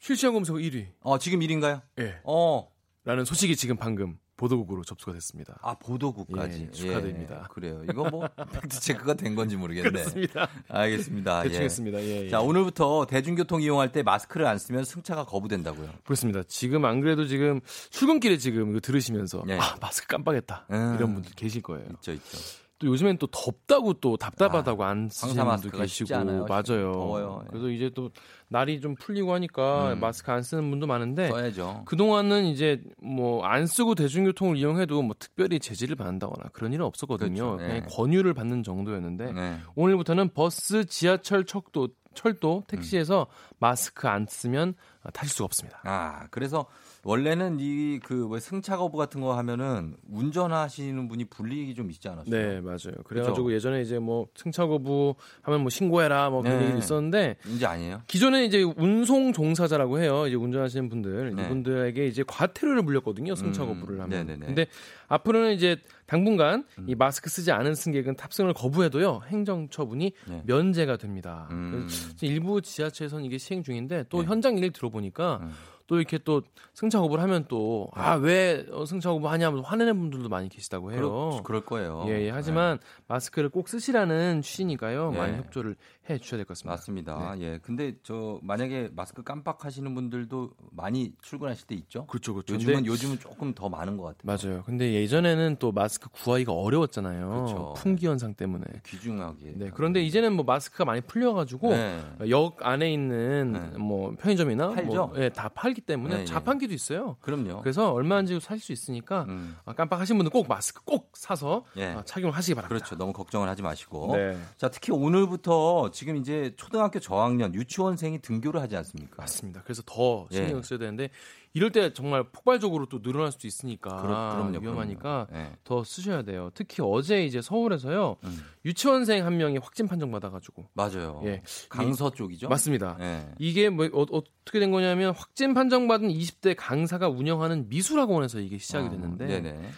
[SPEAKER 8] 실시간 검색 1위.
[SPEAKER 1] 어 지금 1인가요?
[SPEAKER 8] 예.
[SPEAKER 1] 어.
[SPEAKER 8] 라는 소식이 지금 방금 보도국으로 접수가 됐습니다.
[SPEAKER 1] 아 보도국까지
[SPEAKER 8] 예, 축하드립니다.
[SPEAKER 1] 예, 그래요. 이거 뭐 팩트 체크가 된 건지 모르겠네.
[SPEAKER 8] 그렇습니다.
[SPEAKER 1] 알겠습니다.
[SPEAKER 8] 대충
[SPEAKER 1] 예.
[SPEAKER 8] 했습니다. 예, 예.
[SPEAKER 1] 자 오늘부터 대중교통 이용할 때 마스크를 안 쓰면 승차가 거부된다고요.
[SPEAKER 8] 그렇습니다. 지금 안 그래도 지금 출근길에 지금 이거 들으시면서
[SPEAKER 1] 예.
[SPEAKER 8] 아 마스크 깜빡했다
[SPEAKER 1] 음.
[SPEAKER 8] 이런 분들 계실 거예요.
[SPEAKER 1] 있죠, 있죠.
[SPEAKER 8] 또 요즘엔 또 덥다고 또 답답하다고 안 쓰시는 분도 계시고
[SPEAKER 1] 않아요.
[SPEAKER 8] 맞아요.
[SPEAKER 1] 더워요. 예.
[SPEAKER 8] 그래서 이제 또 날이 좀 풀리고 하니까
[SPEAKER 1] 음.
[SPEAKER 8] 마스크 안 쓰는 분도 많은데
[SPEAKER 1] 써야죠.
[SPEAKER 8] 그 동안은 이제 뭐 안 쓰고 대중교통을 이용해도 뭐 특별히 제지를 받는다거나 그런 일은 없었거든요.
[SPEAKER 1] 그렇죠. 네.
[SPEAKER 8] 그냥 권유를 받는 정도였는데
[SPEAKER 1] 네.
[SPEAKER 8] 오늘부터는 버스, 지하철, 척도, 철도, 택시에서
[SPEAKER 1] 음.
[SPEAKER 8] 마스크 안 쓰면 타실 수가 없습니다.
[SPEAKER 1] 아 그래서 원래는 이 그 뭐 승차 거부 같은 거 하면은 운전하시는 분이 불이익이 좀 있지 않았어요?
[SPEAKER 8] 네, 맞아요. 그래가지고 예전에 이제 뭐 승차 거부 하면 뭐 신고해라 뭐 그런
[SPEAKER 1] 네.
[SPEAKER 8] 얘기 있었는데
[SPEAKER 1] 이제 아니에요?
[SPEAKER 8] 기존에 이제 운송 종사자라고 해요. 이제 운전하시는 분들
[SPEAKER 1] 네.
[SPEAKER 8] 이분들에게 이제 과태료를 물렸거든요. 승차
[SPEAKER 1] 음,
[SPEAKER 8] 거부를 하면.
[SPEAKER 1] 네네네.
[SPEAKER 8] 근데 앞으로는 이제 당분간
[SPEAKER 1] 음.
[SPEAKER 8] 이 마스크 쓰지 않은 승객은 탑승을 거부해도요 행정 처분이
[SPEAKER 1] 네.
[SPEAKER 8] 면제가 됩니다.
[SPEAKER 1] 음.
[SPEAKER 8] 일부 지하철에서는 이게 시행 중인데 또
[SPEAKER 1] 네.
[SPEAKER 8] 현장 일 들어보니까
[SPEAKER 1] 음.
[SPEAKER 8] 또 이렇게 또 승차 거부를 하면 또 아 왜 승차 거부 하냐면서 화내는 분들도 많이 계시다고 해요.
[SPEAKER 1] 그럴, 그럴 거예요.
[SPEAKER 8] 예, 예. 하지만 마스크를 꼭 쓰시라는 취지니까요.
[SPEAKER 1] 네.
[SPEAKER 8] 많이 협조를 해 주셔야 될 것 같습니다.
[SPEAKER 1] 맞습니다. 예. 근데 저 만약에 마스크 깜빡하시는 분들도 많이 출근하실 때 있죠?
[SPEAKER 8] 그렇죠, 그렇죠.
[SPEAKER 1] 요즘은 요즘은 조금 더 많은 것 같아요.
[SPEAKER 8] 맞아요. 근데 예전에는 또 마스크 구하기가 어려웠잖아요.
[SPEAKER 1] 그렇죠.
[SPEAKER 8] 품귀 현상 때문에.
[SPEAKER 1] 귀중하게.
[SPEAKER 8] 네. 그런데 이제는 뭐 마스크가 많이 풀려가지고
[SPEAKER 1] 네.
[SPEAKER 8] 역 안에 있는
[SPEAKER 1] 네.
[SPEAKER 8] 뭐 편의점이나
[SPEAKER 1] 팔죠?
[SPEAKER 8] 뭐, 예, 다 팔기 때문에
[SPEAKER 1] 네, 네.
[SPEAKER 8] 자판기도 있어요.
[SPEAKER 1] 그럼요.
[SPEAKER 8] 그래서 얼마인지 살수 있으니까
[SPEAKER 1] 음.
[SPEAKER 8] 아, 깜빡하신 분들 꼭 마스크 꼭 사서
[SPEAKER 1] 예.
[SPEAKER 8] 아, 착용하시기 바랍니다.
[SPEAKER 1] 그렇죠. 너무 걱정을 하지 마시고.
[SPEAKER 8] 네.
[SPEAKER 1] 자, 특히 오늘부터 지금 이제 초등학교 저학년 유치원생이 등교를 하지 않습니까?
[SPEAKER 8] 맞습니다. 그래서 더
[SPEAKER 1] 예.
[SPEAKER 8] 신경 써야 되는데 이럴 때 정말 폭발적으로 또 늘어날 수도 있으니까
[SPEAKER 1] 그럼- 그럼요,
[SPEAKER 8] 위험하니까
[SPEAKER 1] 그럼요. 예.
[SPEAKER 8] 더 쓰셔야 돼요. 특히 어제 이제 서울에서요
[SPEAKER 1] 음.
[SPEAKER 8] 유치원생 한 명이 확진 판정 받아가지고
[SPEAKER 1] 맞아요.
[SPEAKER 8] 예.
[SPEAKER 1] 강서 쪽이죠?
[SPEAKER 8] 맞습니다.
[SPEAKER 1] 예.
[SPEAKER 8] 이게 뭐 어, 떻게 된 거냐면 확진 판정 받은 20대 강사가 운영하는 미술학원에서 이게 시작이
[SPEAKER 1] 어,
[SPEAKER 8] 됐는데
[SPEAKER 1] 네네.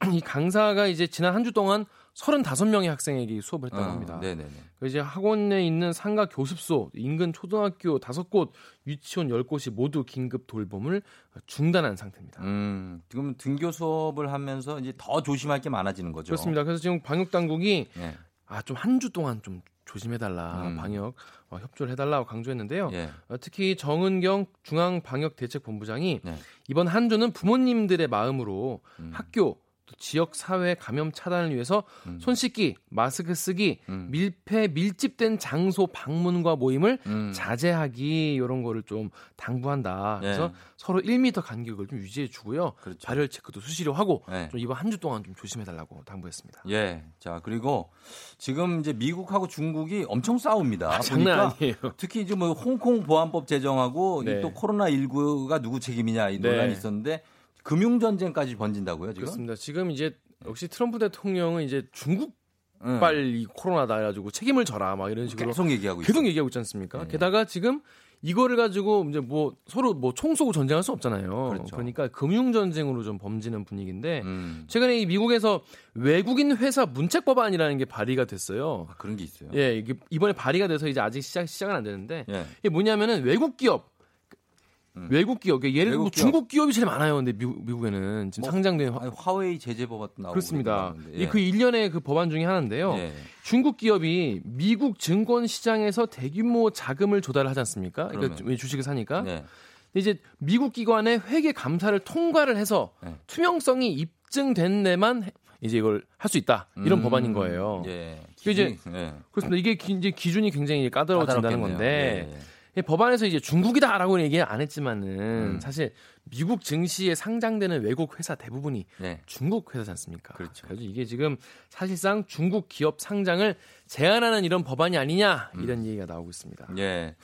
[SPEAKER 1] *clears throat*
[SPEAKER 8] 이 강사가 이제 지난 한 주 동안 35명의 학생에게 수업을 했다고
[SPEAKER 1] 어,
[SPEAKER 8] 합니다.
[SPEAKER 1] 네네네.
[SPEAKER 8] 그 이제 학원에 있는 상가 교습소, 인근 초등학교 5곳, 유치원 10곳이 모두 긴급 돌봄을 중단한 상태입니다.
[SPEAKER 1] 음, 지금 등교 수업을 하면서 이제 더 조심할 게 많아지는 거죠.
[SPEAKER 8] 그렇습니다. 그래서 지금 방역 당국이
[SPEAKER 1] 예.
[SPEAKER 8] 아좀 한 주 동안 좀 조심해달라
[SPEAKER 1] 음.
[SPEAKER 8] 방역 어, 협조를 해달라고 강조했는데요.
[SPEAKER 1] 예.
[SPEAKER 8] 어, 특히 정은경 중앙방역대책본부장이
[SPEAKER 1] 네.
[SPEAKER 8] 이번 한 주는 부모님들의 마음으로
[SPEAKER 1] 음.
[SPEAKER 8] 학교 또 지역 사회 감염 차단을 위해서
[SPEAKER 1] 음.
[SPEAKER 8] 손 씻기, 마스크 쓰기,
[SPEAKER 1] 음.
[SPEAKER 8] 밀폐 밀집된 장소 방문과 모임을
[SPEAKER 1] 음.
[SPEAKER 8] 자제하기 이런 거를 좀 당부한다. 그래서
[SPEAKER 1] 예.
[SPEAKER 8] 서로 1m 간격을 좀 유지해 주고요.
[SPEAKER 1] 그렇죠.
[SPEAKER 8] 발열 체크도 수시로 하고
[SPEAKER 1] 예.
[SPEAKER 8] 좀 이번 한 주 동안 좀 조심해 달라고 당부했습니다.
[SPEAKER 1] 예. 자, 그리고 지금 이제 미국하고 중국이 엄청 싸웁니다.
[SPEAKER 8] 아, 장난 아니에요. *laughs*
[SPEAKER 1] 특히 이제 뭐 홍콩 보안법 제정하고
[SPEAKER 8] 네.
[SPEAKER 1] 이또 코로나 19가 누구 책임이냐 이
[SPEAKER 8] 네.
[SPEAKER 1] 논란이 있었는데 금융 전쟁까지 번진다고요, 지금?
[SPEAKER 8] 그렇습니다. 지금 이제 역시 트럼프 대통령은 이제 중국 빨리 코로나다 해가지고 책임을 져라 막 이런 식으로
[SPEAKER 1] 계속 얘기하고
[SPEAKER 8] 계속
[SPEAKER 1] 있어요.
[SPEAKER 8] 얘기하고 있지 않습니까?
[SPEAKER 1] 네.
[SPEAKER 8] 게다가 지금 이거를 가지고 이제 뭐 서로 뭐 총 쏘고 전쟁할 수 없잖아요.
[SPEAKER 1] 그렇죠.
[SPEAKER 8] 러니까 금융 전쟁으로 좀 범지는 분위기인데
[SPEAKER 1] 음.
[SPEAKER 8] 최근에 이 미국에서 외국인 회사 문책 법안이라는 게 발의가 됐어요.
[SPEAKER 1] 아, 그런 게 있어요.
[SPEAKER 8] 예, 이게 이번에 발의가 돼서 이제 아직 시작 시작은 안 되는데
[SPEAKER 1] 예.
[SPEAKER 8] 이게 뭐냐면은 외국 기업
[SPEAKER 1] 음.
[SPEAKER 8] 외국 기업 예를 들어 뭐. 중국 기업이 제일 많아요. 근데 미국, 미국에는 지금
[SPEAKER 1] 뭐,
[SPEAKER 8] 상장된 화-
[SPEAKER 1] 아니, 화웨이 제재 법안도 나오고
[SPEAKER 8] 그렇습니다. 이그 일련의 그 법안 중에 하나인데요.
[SPEAKER 1] 예.
[SPEAKER 8] 중국 기업이 미국 증권 시장에서 대규모 자금을 조달을 하지 않습니까? 그러니까
[SPEAKER 1] 그러면.
[SPEAKER 8] 주식을 사니까.
[SPEAKER 1] 네.
[SPEAKER 8] 근데 이제 미국 기관의 회계 감사를 통과를 해서
[SPEAKER 1] 네.
[SPEAKER 8] 투명성이 입증된 데만 해- 이제 이걸 할 수 있다. 이런
[SPEAKER 1] 음,
[SPEAKER 8] 법안인 거예요.
[SPEAKER 1] 예.
[SPEAKER 8] 그 이제
[SPEAKER 1] 기준이- 예.
[SPEAKER 8] 그렇습니다. 이게 기, 이제 기준이 굉장히 까다로워진다는. 건데
[SPEAKER 1] 예, 예.
[SPEAKER 8] 이 법안에서 이제 중국이다라고 얘기 안 했지만은
[SPEAKER 1] 음.
[SPEAKER 8] 사실 미국 증시에 상장되는 외국 회사 대부분이
[SPEAKER 1] 네.
[SPEAKER 8] 중국 회사지 않습니까?
[SPEAKER 1] 그렇죠.
[SPEAKER 8] 그래서 이게 지금 사실상 중국 기업 상장을 제한하는 이런 법안이 아니냐
[SPEAKER 1] 음.
[SPEAKER 8] 이런 얘기가 나오고 있습니다.
[SPEAKER 1] 예.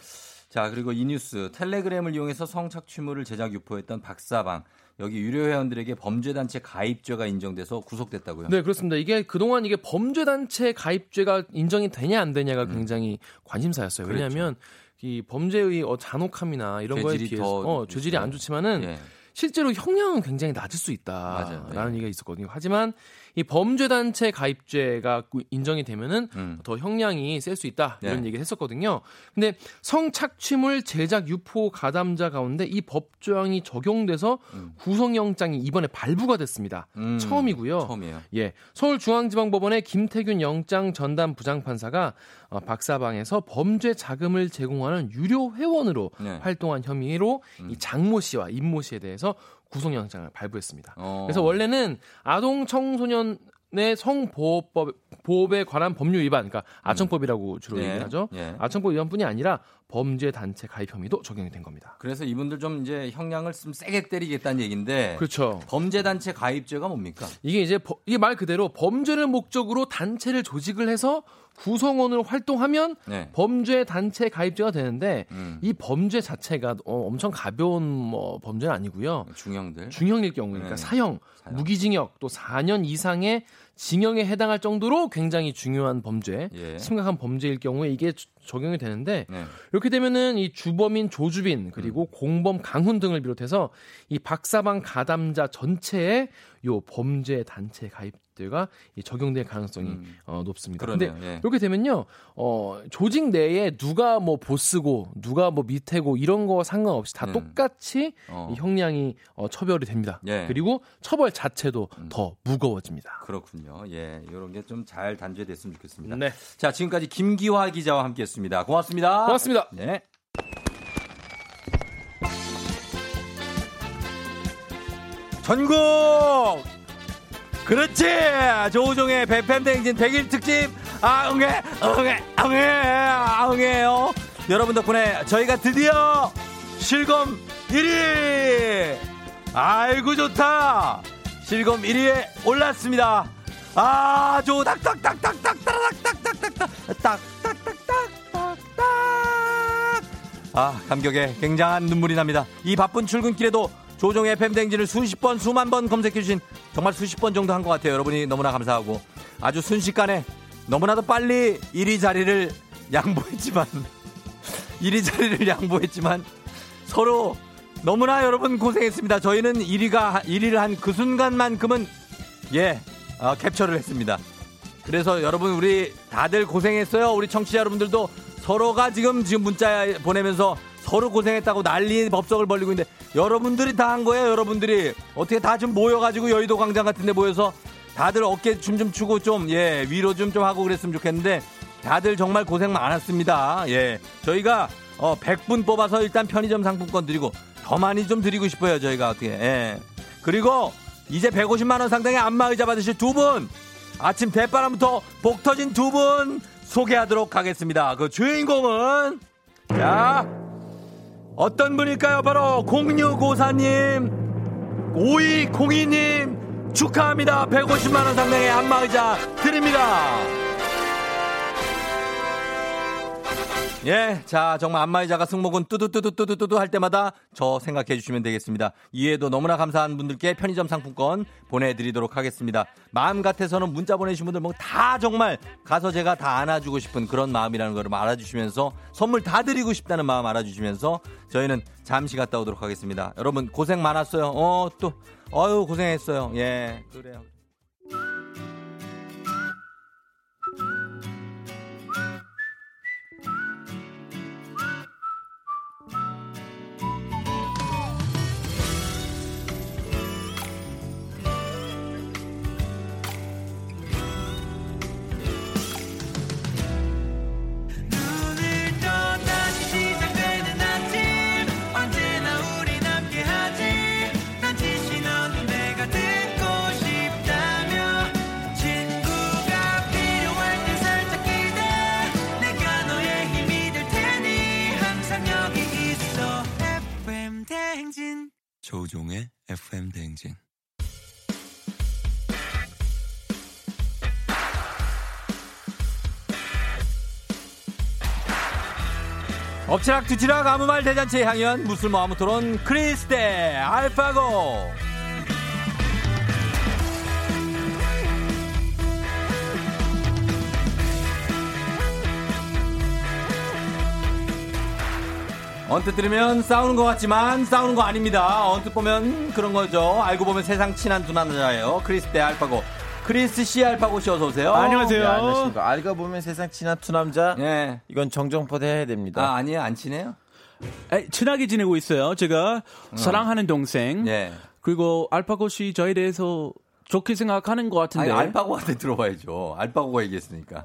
[SPEAKER 1] 자, 그리고 이 뉴스 텔레그램을 이용해서 성착취물을 제작 유포했던 박사방 여기 유료 회원들에게 범죄단체 가입죄가 인정돼서 구속됐다고요.
[SPEAKER 8] 네, 그렇습니다. 이게 그동안 이게 범죄단체 가입죄가 인정이 되냐 안 되냐가 굉장히 관심사였어요.
[SPEAKER 1] 음. 그렇죠.
[SPEAKER 8] 왜냐하면 이 범죄의 어, 잔혹함이나 이런 거에 비해서
[SPEAKER 1] 더
[SPEAKER 8] 어, 죄질이 안 좋지만은
[SPEAKER 1] 예.
[SPEAKER 8] 실제로 형량은 굉장히 낮을 수. 있다라는
[SPEAKER 1] 네.
[SPEAKER 8] 얘기가 있었거든요. 하지만 이 범죄 단체 가입죄가 인정이 되면은
[SPEAKER 1] 음.
[SPEAKER 8] 더 형량이 셀 수 있다 이런
[SPEAKER 1] 네.
[SPEAKER 8] 얘기를 했었거든요. 근데 성착취물 제작 유포 가담자 가운데 이 법조항이 적용돼서
[SPEAKER 1] 음.
[SPEAKER 8] 구속영장이 이번에 발부가 됐습니다.
[SPEAKER 1] 음,
[SPEAKER 8] 처음이고요.
[SPEAKER 1] 처음이에요.
[SPEAKER 8] 예, 서울중앙지방법원의 김태균 영장 전담 부장판사가 어, 박사방에서 범죄 자금을 제공하는 유료 회원으로
[SPEAKER 1] 네.
[SPEAKER 8] 활동한 혐의로
[SPEAKER 1] 음.
[SPEAKER 8] 이 장모 씨와 임모 씨에 대해서 구속영장을 발부했습니다.
[SPEAKER 1] 어.
[SPEAKER 8] 그래서 원래는 아동 청소년 의 성보호법 보호에 관한 법률 위반, 그러니까 아청법이라고 주로
[SPEAKER 1] 네.
[SPEAKER 8] 얘기하죠.
[SPEAKER 1] 예.
[SPEAKER 8] 아청법 위반뿐이 아니라 범죄 단체 가입 혐의도 적용이 된 겁니다.
[SPEAKER 1] 그래서 이분들 좀 이제 형량을 좀 세게 때리겠다는 얘기인데
[SPEAKER 8] 그렇죠.
[SPEAKER 1] 범죄 단체 가입죄가 뭡니까?
[SPEAKER 8] 이게 이제 버- 이게 말 그대로 범죄를 목적으로 단체를 조직을 해서 구성원으로 활동하면
[SPEAKER 1] 네.
[SPEAKER 8] 범죄 단체 가입죄가 되는데
[SPEAKER 1] 음.
[SPEAKER 8] 이 범죄 자체가 어, 엄청 가벼운 뭐 범죄는 아니고요.
[SPEAKER 1] 중형들.
[SPEAKER 8] 중형일 경우 그러니까
[SPEAKER 1] 네.
[SPEAKER 8] 사형. 무기징역 또 4년 이상의 징역에 해당할 정도로 굉장히 중요한 범죄,
[SPEAKER 1] 예.
[SPEAKER 8] 심각한 범죄일 경우에 이게 주- 적용이 되는데
[SPEAKER 1] 네.
[SPEAKER 8] 이렇게 되면은 이 주범인 조주빈 그리고
[SPEAKER 1] 음.
[SPEAKER 8] 공범 강훈 등을 비롯해서 이 박사방 가담자 전체에 요 범죄 단체 가입들과 이 적용될 가능성이
[SPEAKER 1] 음.
[SPEAKER 8] 어, 높습니다. 근데
[SPEAKER 1] 예.
[SPEAKER 8] 이렇게 되면요, 어, 조직 내에 누가 뭐 보스고 누가 뭐 밑에고 이런 거 상관없이 다
[SPEAKER 1] 음.
[SPEAKER 8] 똑같이
[SPEAKER 1] 어.
[SPEAKER 8] 이 형량이 어, 처벌이 됩니다.
[SPEAKER 1] 예.
[SPEAKER 8] 그리고 처벌 자체도
[SPEAKER 1] 음.
[SPEAKER 8] 더 무거워집니다.
[SPEAKER 1] 그렇군요. 예, 이런 게 좀 잘 단죄됐으면 좋겠습니다.
[SPEAKER 8] 네,
[SPEAKER 1] 자, 지금까지 김기화 기자와 함께했습니다. 고맙습니다.
[SPEAKER 8] 고맙습니다.
[SPEAKER 1] 네. 전국 그렇지 조우종의 배팬댕진 100일 특집 아 응애 응애 응애 응애요 여러분 덕분에 저희가 드디어 실검 1위 아이고 좋다 실검 1위에 올랐습니다. 아주 딱딱딱딱딱 딱딱딱딱딱 딱딱딱딱딱딱 아 감격에 굉장한 눈물이 납니다. 이 바쁜 출근길에도 조종의 팬댕진을 수십 번 수만 번 검색해 주신 정말 수십 번 정도 한 것 같아요. 여러분이 너무나 감사하고 아주 순식간에 너무나도 빨리 1위 자리를 양보했지만 1위 자리를 양보했지만 서로 너무나 여러분 고생했습니다 저희는 1위가 1위를 한 그 순간만큼은 예 아, 캡처를 했습니다 그래서 여러분 우리 다들 고생했어요. 우리 청취자 여러분들도 서로가 지금 지금 문자 보내면서 서로 고생했다고 난리 법석을 벌리고 있는데 여러분들이 다 한 거예요. 여러분들이 어떻게 다 좀 모여가지고 여의도 광장 같은데 모여서 다들 어깨 춤 좀 추고 좀 예 위로 좀 좀 하고 그랬으면 좋겠는데 다들 정말 고생 많았습니다. 예 저희가 어 100분 뽑아서 일단 편의점 상품권 드리고 더 많이 좀 드리고 싶어요. 저희가 어떻게 예 그리고 이제 150만 원 상당의 안마의자 받으실 두 분 아침 대바람부터 복 터진 두 분 소개하도록 하겠습니다. 그 주인공은 자 어떤 분일까요? 바로 0654님, 5202님 축하합니다. 150만 원 상당의 안마의자 드립니다. 예, 자, 정말 안마의자가 승모근 뚜두뚜두뚜두뚜두 할 때마다 저 생각해 주시면 되겠습니다. 이해도 너무나 감사한 분들께 편의점 상품권 보내드리도록 하겠습니다. 마음 같아서는 문자 보내주신 분들 뭐 다 정말 가서 제가 다 안아주고 싶은 그런 마음이라는 걸 알아주시면서 선물 다 드리고 싶다는 마음 알아주시면서 저희는 잠시 갔다 오도록 하겠습니다. 여러분 고생 많았어요. 어, 또, 어유 고생했어요. 예, 그래요.
[SPEAKER 6] FM 대행진
[SPEAKER 9] 조우종의 FM 대행진.
[SPEAKER 1] 엎치락 뒤치락 아무 말 대잔치에 향연 무슬모 아무 토론 크리스테 알파고 언뜻 들으면 싸우는 것 같지만 싸우는 거 아닙니다. 언뜻 보면 그런 거죠. 알고 보면 세상 친한 두 남자예요. 크리스테 알파고. 크리스 씨 알파고 씨 어서 오세요.
[SPEAKER 10] 네, 안녕하십니까. 알고 보면 세상 친한 두 남자.
[SPEAKER 1] 예.
[SPEAKER 10] 이건 정정포대 해야 됩니다.
[SPEAKER 1] 아, 아니에요. 안 친해요?
[SPEAKER 11] 에, 친하게 지내고 있어요. 제가 사랑하는 동생.
[SPEAKER 1] 예.
[SPEAKER 11] 그리고 알파고 씨 저에 대해서 좋게 생각하는 것 같은데.
[SPEAKER 1] 아니, 알파고한테 들어봐야죠. 알파고가 얘기했으니까.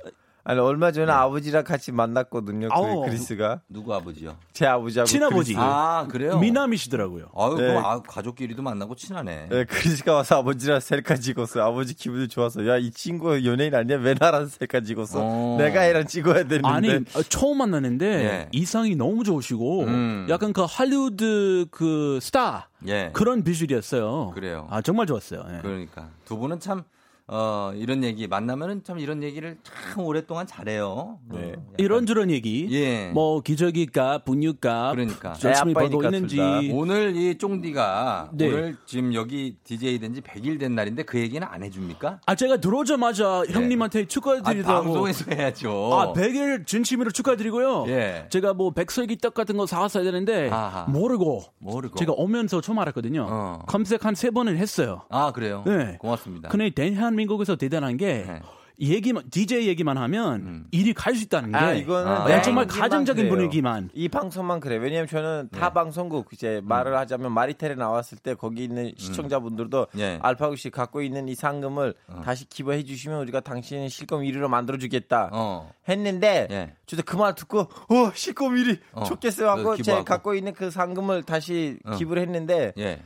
[SPEAKER 10] 아니 얼마 전에 아버지랑 같이 만났거든요. 그 크리스가
[SPEAKER 1] 누구 아버지요?
[SPEAKER 10] 제 아버지하고
[SPEAKER 11] 친아버지.
[SPEAKER 10] 크리스.
[SPEAKER 1] 아, 그래요?
[SPEAKER 11] 미남이시더라고요.
[SPEAKER 1] 아유,
[SPEAKER 10] 네.
[SPEAKER 1] 그럼 아, 가족끼리도 만나고 친하네.
[SPEAKER 10] 네, 크리스가 와서 아버지랑 셀카 찍었어요. 아버지 기분이 좋아서 야 이 친구 연예인 아니야? 왜 나랑 셀카 찍었어?
[SPEAKER 1] 어.
[SPEAKER 10] 내가 얘랑 찍어야 되는데.
[SPEAKER 11] 아니 어, 처음 만났는데
[SPEAKER 1] 예.
[SPEAKER 11] 인상이 너무 좋으시고
[SPEAKER 1] 음.
[SPEAKER 11] 약간 그 할리우드 그 스타
[SPEAKER 1] 예.
[SPEAKER 11] 그런 비주얼이었어요.
[SPEAKER 1] 그래요.
[SPEAKER 11] 아 정말 좋았어요. 예.
[SPEAKER 1] 그러니까 두 분은 참 어, 이런 얘기 만나면은 참 이런 얘기를 참 오랫동안 잘해요.
[SPEAKER 10] 네.
[SPEAKER 1] 어,
[SPEAKER 11] 이런저런 얘기.
[SPEAKER 1] 예.
[SPEAKER 11] 뭐 기저귀값, 분유값,
[SPEAKER 1] 그러니까.
[SPEAKER 11] 열심히
[SPEAKER 10] 애
[SPEAKER 11] 벌고
[SPEAKER 10] 아빠니까
[SPEAKER 11] 있는지.
[SPEAKER 1] 오늘 이 쫑디가
[SPEAKER 11] 네.
[SPEAKER 1] 오늘 지금 여기 DJ 된 지 100일 된 날인데 그 얘기는 안 해줍니까?
[SPEAKER 11] 아 제가 들어오자마자 형님한테
[SPEAKER 1] 아,
[SPEAKER 11] 축하드리다고.
[SPEAKER 1] 방송에서 해야죠.
[SPEAKER 11] 아 100일 진심으로 축하드리고요.
[SPEAKER 1] 예.
[SPEAKER 11] 제가 뭐 백설기 떡 같은 거 사왔어야 되는데
[SPEAKER 1] 아하.
[SPEAKER 11] 모르고
[SPEAKER 1] 모르고.
[SPEAKER 11] 제가 오면서 처음 알았거든요.
[SPEAKER 1] 어.
[SPEAKER 11] 검색 한 세 번을 했어요.
[SPEAKER 1] 아, 그래요?
[SPEAKER 11] 네.
[SPEAKER 1] 고맙습니다.
[SPEAKER 11] 근데 대한 민국에서 대단한 게
[SPEAKER 1] 네.
[SPEAKER 11] 얘기만 DJ 얘기만 하면
[SPEAKER 1] 음.
[SPEAKER 11] 일이 갈 수 있다는 게
[SPEAKER 10] 아 이거는
[SPEAKER 1] 아.
[SPEAKER 11] 정말 가정적인
[SPEAKER 10] 그래요.
[SPEAKER 11] 분위기만
[SPEAKER 10] 이 방송만 그래. 왜냐면 저는
[SPEAKER 1] 네.
[SPEAKER 10] 타 방송국 이제
[SPEAKER 1] 음.
[SPEAKER 10] 말을 하자면 마리텔에 나왔을 때 거기 있는 시청자분들도
[SPEAKER 1] 예.
[SPEAKER 10] 알파고 씨 갖고 있는 이 상금을 다시 기부해 주시면 우리가 당신의 실검 1위로 만들어 주겠다.
[SPEAKER 1] 어.
[SPEAKER 10] 했는데
[SPEAKER 1] 예.
[SPEAKER 10] 저도 그 말 듣고 어 실검 1위
[SPEAKER 1] 어.
[SPEAKER 10] 좋겠어요 하고
[SPEAKER 1] 그
[SPEAKER 10] 제. 갖고 있는 그 상금을 다시
[SPEAKER 1] 어.
[SPEAKER 10] 기부를 했는데
[SPEAKER 1] 예.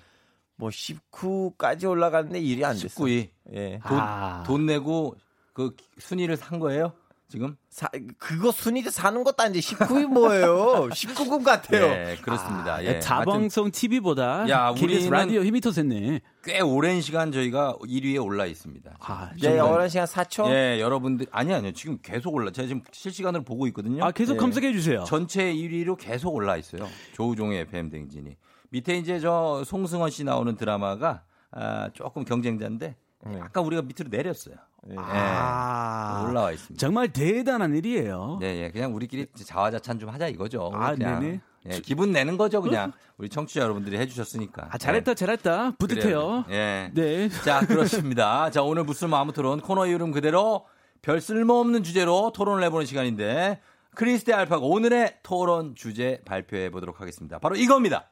[SPEAKER 10] 뭐 19까지 올라갔는데 일이 안 됐어.
[SPEAKER 1] 19위.
[SPEAKER 10] 예.
[SPEAKER 1] 돈,
[SPEAKER 11] 아.
[SPEAKER 1] 돈 내고 그 순위를 산 거예요? 지금?
[SPEAKER 10] 사, 그거 순위도 사는 것도 아닌데 19위 뭐예요? *laughs* 19금 같아요.
[SPEAKER 1] 예, 그렇습니다. 예. 하여튼
[SPEAKER 11] 자방송 TV보다
[SPEAKER 1] 야,
[SPEAKER 11] KBS 라디오 힘이 더 셌네.
[SPEAKER 1] 꽤 오랜 시간 저희가 1위에 올라 있습니다.
[SPEAKER 11] 아,
[SPEAKER 10] 예. 어느 시간 4초?
[SPEAKER 1] 예, 여러분들 아니 아니요. 지금 계속 올라. 제가 지금 실시간으로 보고 있거든요.
[SPEAKER 11] 아 계속
[SPEAKER 10] 예.
[SPEAKER 11] 검색해 주세요.
[SPEAKER 1] 전체 1위로 계속 올라 있어요. 조우종의 FM 댕진이. 밑에 이제 저 송승헌 씨 나오는 드라마가 아, 조금 경쟁자인데
[SPEAKER 10] 네.
[SPEAKER 1] 아까 우리가 밑으로 내렸어요.
[SPEAKER 10] 예.
[SPEAKER 11] 아,
[SPEAKER 1] 올라와 있습니다.
[SPEAKER 11] 정말 대단한 일이에요.
[SPEAKER 1] 네, 예. 그냥 우리끼리 자화자찬 좀 하자 이거죠.
[SPEAKER 11] 아,
[SPEAKER 1] 그냥.
[SPEAKER 11] 네네.
[SPEAKER 1] 예, 기분 내는 거죠, 그냥. 우리 청취자 여러분들이 해주셨으니까.
[SPEAKER 11] 아 잘했다 잘했다
[SPEAKER 1] 뿌듯해요. 예.
[SPEAKER 11] 네.
[SPEAKER 1] 자, 그렇습니다. *laughs* 자, 오늘 무슨 마음 토론 코너 이름 그대로 별 쓸모없는 주제로 토론을 해보는 시간인데 크리스테 알파고 오늘의 토론 주제 발표해 보도록 하겠습니다. 바로 이겁니다.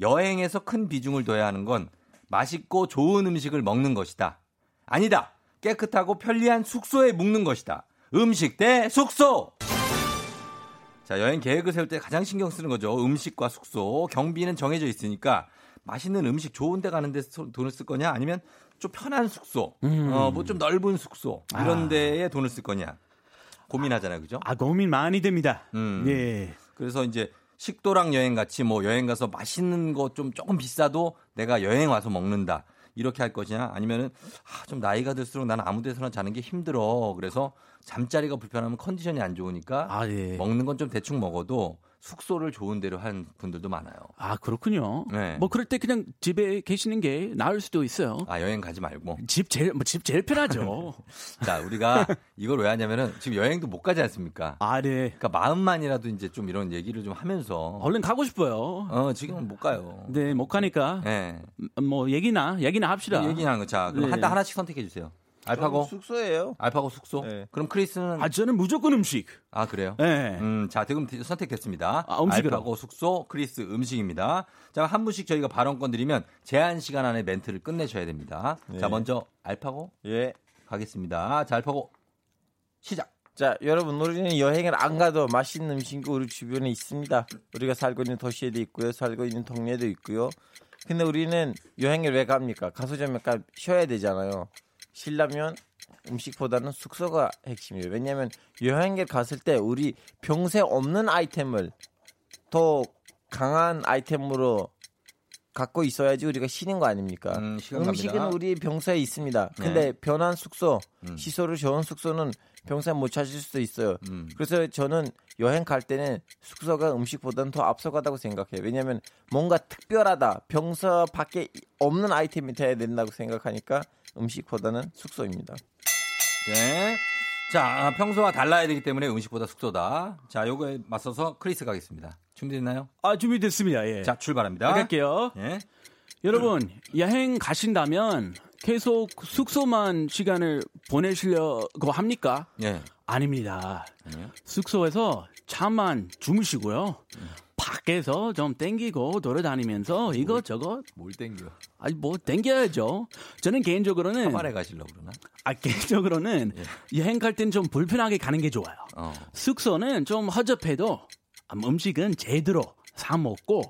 [SPEAKER 1] 여행에서 큰 비중을 둬야 하는 건 맛있고 좋은 음식을 먹는 것이다. 아니다. 깨끗하고 편리한 숙소에 묵는 것이다. 음식 대 숙소! 자, 여행 계획을 세울 때 가장 신경 쓰는 거죠. 음식과 숙소. 경비는 정해져 있으니까 맛있는 음식 좋은 데 가는 데 소- 돈을 쓸 거냐 아니면 좀 편한 숙소. 어, 뭐 좀 넓은 숙소. 이런
[SPEAKER 11] 아.
[SPEAKER 1] 데에 돈을 쓸 거냐. 고민하잖아요. 그죠?
[SPEAKER 11] 아 고민 많이 됩니다.
[SPEAKER 1] 음.
[SPEAKER 11] 예.
[SPEAKER 1] 그래서 이제 식도락 여행 같이 뭐 여행 가서 맛있는 거 좀 조금 비싸도 내가 여행 와서 먹는다. 이렇게 할 것이냐 아니면은 아, 좀 나이가 들수록 나는 아무 데서나 자는 게 힘들어. 그래서 잠자리가 불편하면 컨디션이 안 좋으니까
[SPEAKER 11] 아, 예.
[SPEAKER 1] 먹는 건 좀 대충 먹어도 숙소를 좋은 데로 한 분들도 많아요.
[SPEAKER 11] 아, 그렇군요.
[SPEAKER 1] 네.
[SPEAKER 11] 뭐 그럴 때 그냥 집에 계시는 게 나을 수도 있어요.
[SPEAKER 1] 아 여행 가지 말고.
[SPEAKER 11] 집 제일 뭐 집 제일 편하죠. *laughs*
[SPEAKER 1] 자 우리가 이걸 왜 하냐면은 지금 여행도 못 가지 않습니까?
[SPEAKER 11] 아, 네.
[SPEAKER 1] 그러니까 마음만이라도 이제 좀 이런 얘기를 좀 하면서
[SPEAKER 11] 얼른 가고 싶어요.
[SPEAKER 1] 어 지금은 못 가요.
[SPEAKER 11] 네, 못 가니까
[SPEAKER 1] 네.
[SPEAKER 11] 뭐 얘기나 얘기나 합시다.
[SPEAKER 1] 얘기하는 거. 자 그럼
[SPEAKER 11] 네.
[SPEAKER 1] 한단 하나씩 선택해 주세요. 알파고
[SPEAKER 10] 숙소예요.
[SPEAKER 1] 알파고 숙소.
[SPEAKER 10] 네.
[SPEAKER 1] 그럼 크리스는
[SPEAKER 11] 아, 저는 무조건 음식.
[SPEAKER 1] 아 그래요?
[SPEAKER 11] 네.
[SPEAKER 1] 음, 자, 지금 선택됐습니다.
[SPEAKER 11] 아, 음식으로.
[SPEAKER 1] 알파고 숙소, 크리스 음식입니다. 자, 한 분씩 저희가 발언권 드리면 제한 시간 안에 멘트를 끝내셔야 됩니다.
[SPEAKER 10] 네.
[SPEAKER 1] 자, 먼저 알파고
[SPEAKER 10] 예.
[SPEAKER 1] 가겠습니다. 자, 알파고 시작.
[SPEAKER 10] 자, 여러분, 우리는 여행을 안 가도 맛있는 음식이 우리 주변에 있습니다. 우리가 살고 있는 도시에도 있고요, 살고 있는 동네도 있고요. 근데 우리는 여행을 왜 갑니까? 가서 좀 약간 쉬어야 되잖아요. 쉬려면 음식보다는 숙소가 핵심이에요. 왜냐하면 여행을 갔을 때 우리 평소에 없는 아이템을 더 강한 아이템으로 갖고 있어야지 우리가 쉬는 거 아닙니까?
[SPEAKER 1] 음, 갑니다.
[SPEAKER 10] 우리 병사에 있습니다. 근데
[SPEAKER 1] 네.
[SPEAKER 10] 변한 숙소,
[SPEAKER 1] 음.
[SPEAKER 10] 시설을 좋은 숙소는 병사에 못 찾을 수도 있어요.
[SPEAKER 1] 음.
[SPEAKER 10] 그래서 저는 여행 갈 때는 숙소가 음식보다는 더 앞서가다고 생각해요. 왜냐하면 뭔가 특별하다, 병사 밖에 없는 아이템이 돼야 된다고 생각하니까 음식보다는 숙소입니다.
[SPEAKER 1] 네. 자, 아, 평소와 달라야 되기 때문에 음식보다 숙소다. 자, 요거에 맞서서 크리스 가겠습니다. 준비됐나요?
[SPEAKER 11] 아, 준비됐습니다. 예.
[SPEAKER 1] 자, 출발합니다.
[SPEAKER 11] 갈게요.
[SPEAKER 1] 예.
[SPEAKER 11] 여러분, 여행 가신다면 계속 숙소만 시간을 보내시려고 합니까?
[SPEAKER 1] 예.
[SPEAKER 11] 아닙니다.
[SPEAKER 1] 아니요.
[SPEAKER 11] 숙소에서 잠만 주무시고요. 밖에서 좀 땡기고 돌아다니면서 이것저것
[SPEAKER 1] 뭘 땡겨?
[SPEAKER 11] 아니 뭐 땡겨야죠. 저는 개인적으로는
[SPEAKER 1] 서말에 가시려고 그러나?
[SPEAKER 11] 아 개인적으로는 여행 갈 땐 좀 불편하게 가는 게 좋아요.
[SPEAKER 1] 어.
[SPEAKER 11] 숙소는 좀 허접해도 음식은 제대로 사 먹고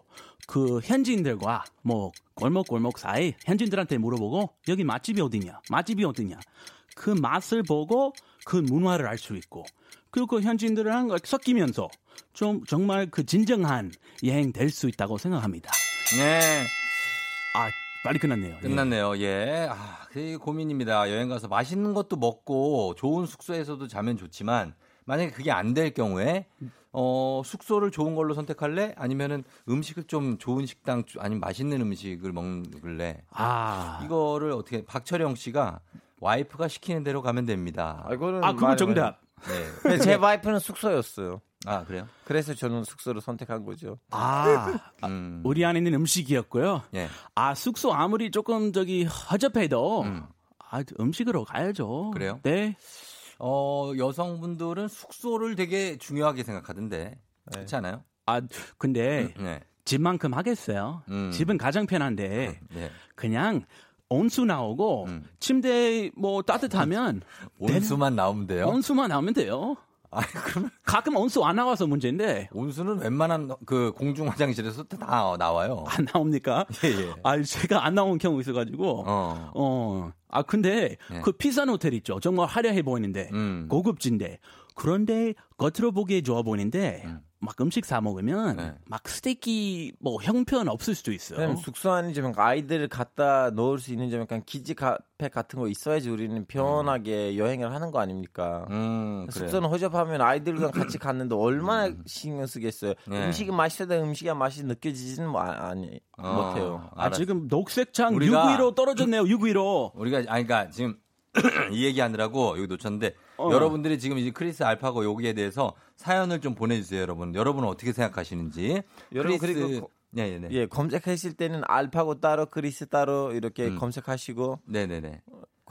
[SPEAKER 11] 그 현지인들과 뭐 골목 골목 사이 현지인들한테 물어보고 여기 맛집이 어디냐 맛집이 어디냐 그 맛을 보고 그 문화를 알 수 있고 그리고 그 현지인들이랑 섞이면서 좀 정말 그 진정한 여행 될 수 있다고 생각합니다.
[SPEAKER 1] 네.
[SPEAKER 11] 아 빨리 끝났네요. 예.
[SPEAKER 1] 끝났네요. 예. 아, 그게 고민입니다. 여행 가서 맛있는 것도 먹고 좋은 숙소에서도 자면 좋지만 만약에 그게 안 될 경우에 어, 숙소를 좋은 걸로 선택할래? 아니면은 음식을 좀 좋은 식당 주- 아니면 맛있는 음식을 먹을래?
[SPEAKER 11] 아
[SPEAKER 1] 이거를 어떻게 박철영 씨가 와이프가 시키는 대로 가면 됩니다.
[SPEAKER 10] 아, 이거는
[SPEAKER 11] 아, 그건
[SPEAKER 10] 말-
[SPEAKER 11] 정답.
[SPEAKER 1] 네.
[SPEAKER 10] 근데 제 와이프는 숙소였어요.
[SPEAKER 1] 아, 그래요?
[SPEAKER 10] 그래서 저는 숙소를 선택한 거죠.
[SPEAKER 11] 아,
[SPEAKER 1] 음.
[SPEAKER 11] 우리 안에는 음식이었고요.
[SPEAKER 1] 예.
[SPEAKER 11] 아 숙소 아무리 조금 저기 허접해도
[SPEAKER 1] 음.
[SPEAKER 11] 아 음식으로 가야죠.
[SPEAKER 1] 그래요?
[SPEAKER 11] 네.
[SPEAKER 1] 어, 여성분들은 숙소를 되게 중요하게 생각하던데. 그렇지 않아요?
[SPEAKER 11] 아 근데
[SPEAKER 1] 네.
[SPEAKER 11] 집만큼 하겠어요.
[SPEAKER 1] 음.
[SPEAKER 11] 집은 가장 편한데
[SPEAKER 1] 네.
[SPEAKER 11] 그냥 온수 나오고
[SPEAKER 1] 음.
[SPEAKER 11] 침대 뭐 따뜻하면 *laughs*
[SPEAKER 1] 온수만 나오면 돼요?
[SPEAKER 11] 온수만 나오면 돼요.
[SPEAKER 1] 아, *laughs* 그러면
[SPEAKER 11] 가끔 온수 안 나와서 문제인데
[SPEAKER 1] 온수는 웬만한 그 공중 화장실에서 다 나와요.
[SPEAKER 11] 안 나옵니까?
[SPEAKER 1] 예, 예.
[SPEAKER 11] 아 제가 안 나온 경우 있어가지고
[SPEAKER 1] 어.
[SPEAKER 11] 어. 아 근데
[SPEAKER 1] 네.
[SPEAKER 11] 그 비싼 호텔 있죠. 정말 화려해 보이는데
[SPEAKER 1] 음.
[SPEAKER 11] 고급진데 그런데 겉으로 보기에 좋아 보이는데
[SPEAKER 1] 음.
[SPEAKER 11] 막 음식 사 먹으면
[SPEAKER 1] 네.
[SPEAKER 11] 막 stay가 뭐 형편 없을 수도 있어요.
[SPEAKER 10] 숙소 안에 좀 아이들을 갖다 놓을 수 있는 좀 약간 키즈 카페 같은 거 있어야지 우리는 편하게 여행을 하는 거 아닙니까?
[SPEAKER 1] 음.
[SPEAKER 10] 숙소는 허접하면 아이들과 *clears throat* 같이 갔는데 얼마나 신경 쓰겠어요.
[SPEAKER 1] 네.
[SPEAKER 10] 음식이 맛있어도 음식이 맛이 느껴지지는 뭐 아- 아니
[SPEAKER 1] 어,
[SPEAKER 10] 못해요.
[SPEAKER 11] 아
[SPEAKER 1] 알았어.
[SPEAKER 11] 지금 녹색창
[SPEAKER 1] 우리가-
[SPEAKER 11] 6위로 떨어졌네요. 6위로.
[SPEAKER 1] 우리가 아니 그러니까 지금 *clears throat* 이 얘기하느라고 여기 놓쳤는데
[SPEAKER 11] 어.
[SPEAKER 1] 여러분들이 지금 이제 크리스 알파고 여기에 대해서 사연을 좀 보내주세요, 여러분. 여러분은 어떻게 생각하시는지.
[SPEAKER 10] 여러분,
[SPEAKER 1] 크리스-
[SPEAKER 10] 그리고
[SPEAKER 1] 네, 네, 네.
[SPEAKER 10] 예, 검색하실 때는 알파고 따로 크리스 따로 이렇게
[SPEAKER 1] 음.
[SPEAKER 10] 검색하시고
[SPEAKER 1] 네, 네, 네.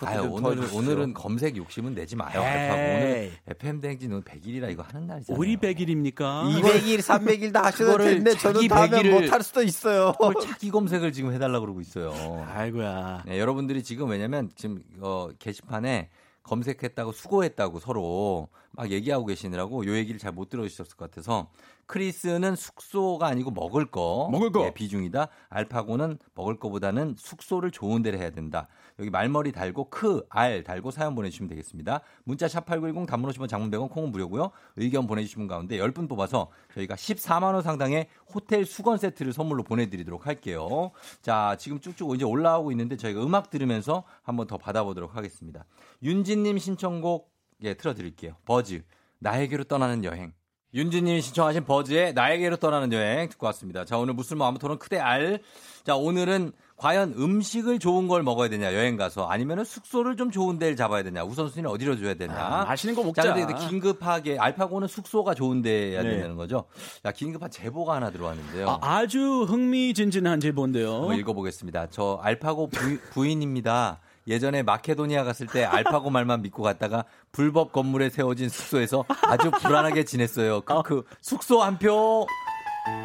[SPEAKER 1] 아유,
[SPEAKER 10] 좀
[SPEAKER 1] 오늘은, 검색 욕심은 내지 마요. 알파고. 오늘 FM 대행진 오늘 100일이라 이거 하는 날이잖아요.
[SPEAKER 11] 우리 100일입니까?
[SPEAKER 10] 200일, 300일 다 하셔도 되는데 저는 다음에
[SPEAKER 1] 100일을
[SPEAKER 10] 못할 수도 있어요.
[SPEAKER 1] 자기 검색을 지금 해달라고 그러고 있어요.
[SPEAKER 11] 아이고야.
[SPEAKER 1] 네, 여러분들이 지금 왜냐면 지금 어, 게시판에 검색했다고 수고했다고 서로 막 얘기하고 계시느라고 요 얘기를 잘 못 들어주셨을 것 같아서 크리스는 숙소가 아니고 먹을 거,
[SPEAKER 11] 먹을 거.
[SPEAKER 1] 예, 비중이다. 알파고는 먹을 거보다는 숙소를 좋은 데를 해야 된다. 여기 말머리 달고 크, 알 달고 사연 보내주시면 되겠습니다. 문자 샵8910 단문 50원 장문 100원 콩은 무료고요. 의견 보내주시면 가운데 10분 뽑아서 저희가 14만 원 상당의 호텔 수건 세트를 선물로 보내드리도록 할게요. 자, 지금 쭉쭉 이제 올라오고 있는데 저희가 음악 들으면서 한번 더 받아보도록 하겠습니다. 윤진님 신청곡 예, 틀어드릴게요. 버즈, 나에게로 떠나는 여행. 윤진님이 신청하신 버즈의 나에게로 떠나는 여행 듣고 왔습니다. 자, 오늘 무슬모 아무토론 크대 알. 자, 오늘은 과연 음식을 좋은 걸 먹어야 되냐, 여행 가서. 아니면 숙소를 좀 좋은 데를 잡아야 되냐. 우선순위는 어디로 줘야 되냐.
[SPEAKER 11] 아, 맛있는 거 먹자.
[SPEAKER 1] 자, 근데 긴급하게, 알파고는 숙소가 좋은 데야
[SPEAKER 11] 네.
[SPEAKER 1] 된다는 거죠. 자, 긴급한 제보가 하나 들어왔는데요.
[SPEAKER 11] 아, 주 흥미진진한 제보인데요.
[SPEAKER 1] 한번 읽어보겠습니다. 저 알파고 부, 인입니다 예전에 마케도니아 갔을 때 알파고 말만 믿고 갔다가 불법 건물에 세워진 숙소에서 아주 불안하게 지냈어요. 그, 그 숙소 한 표.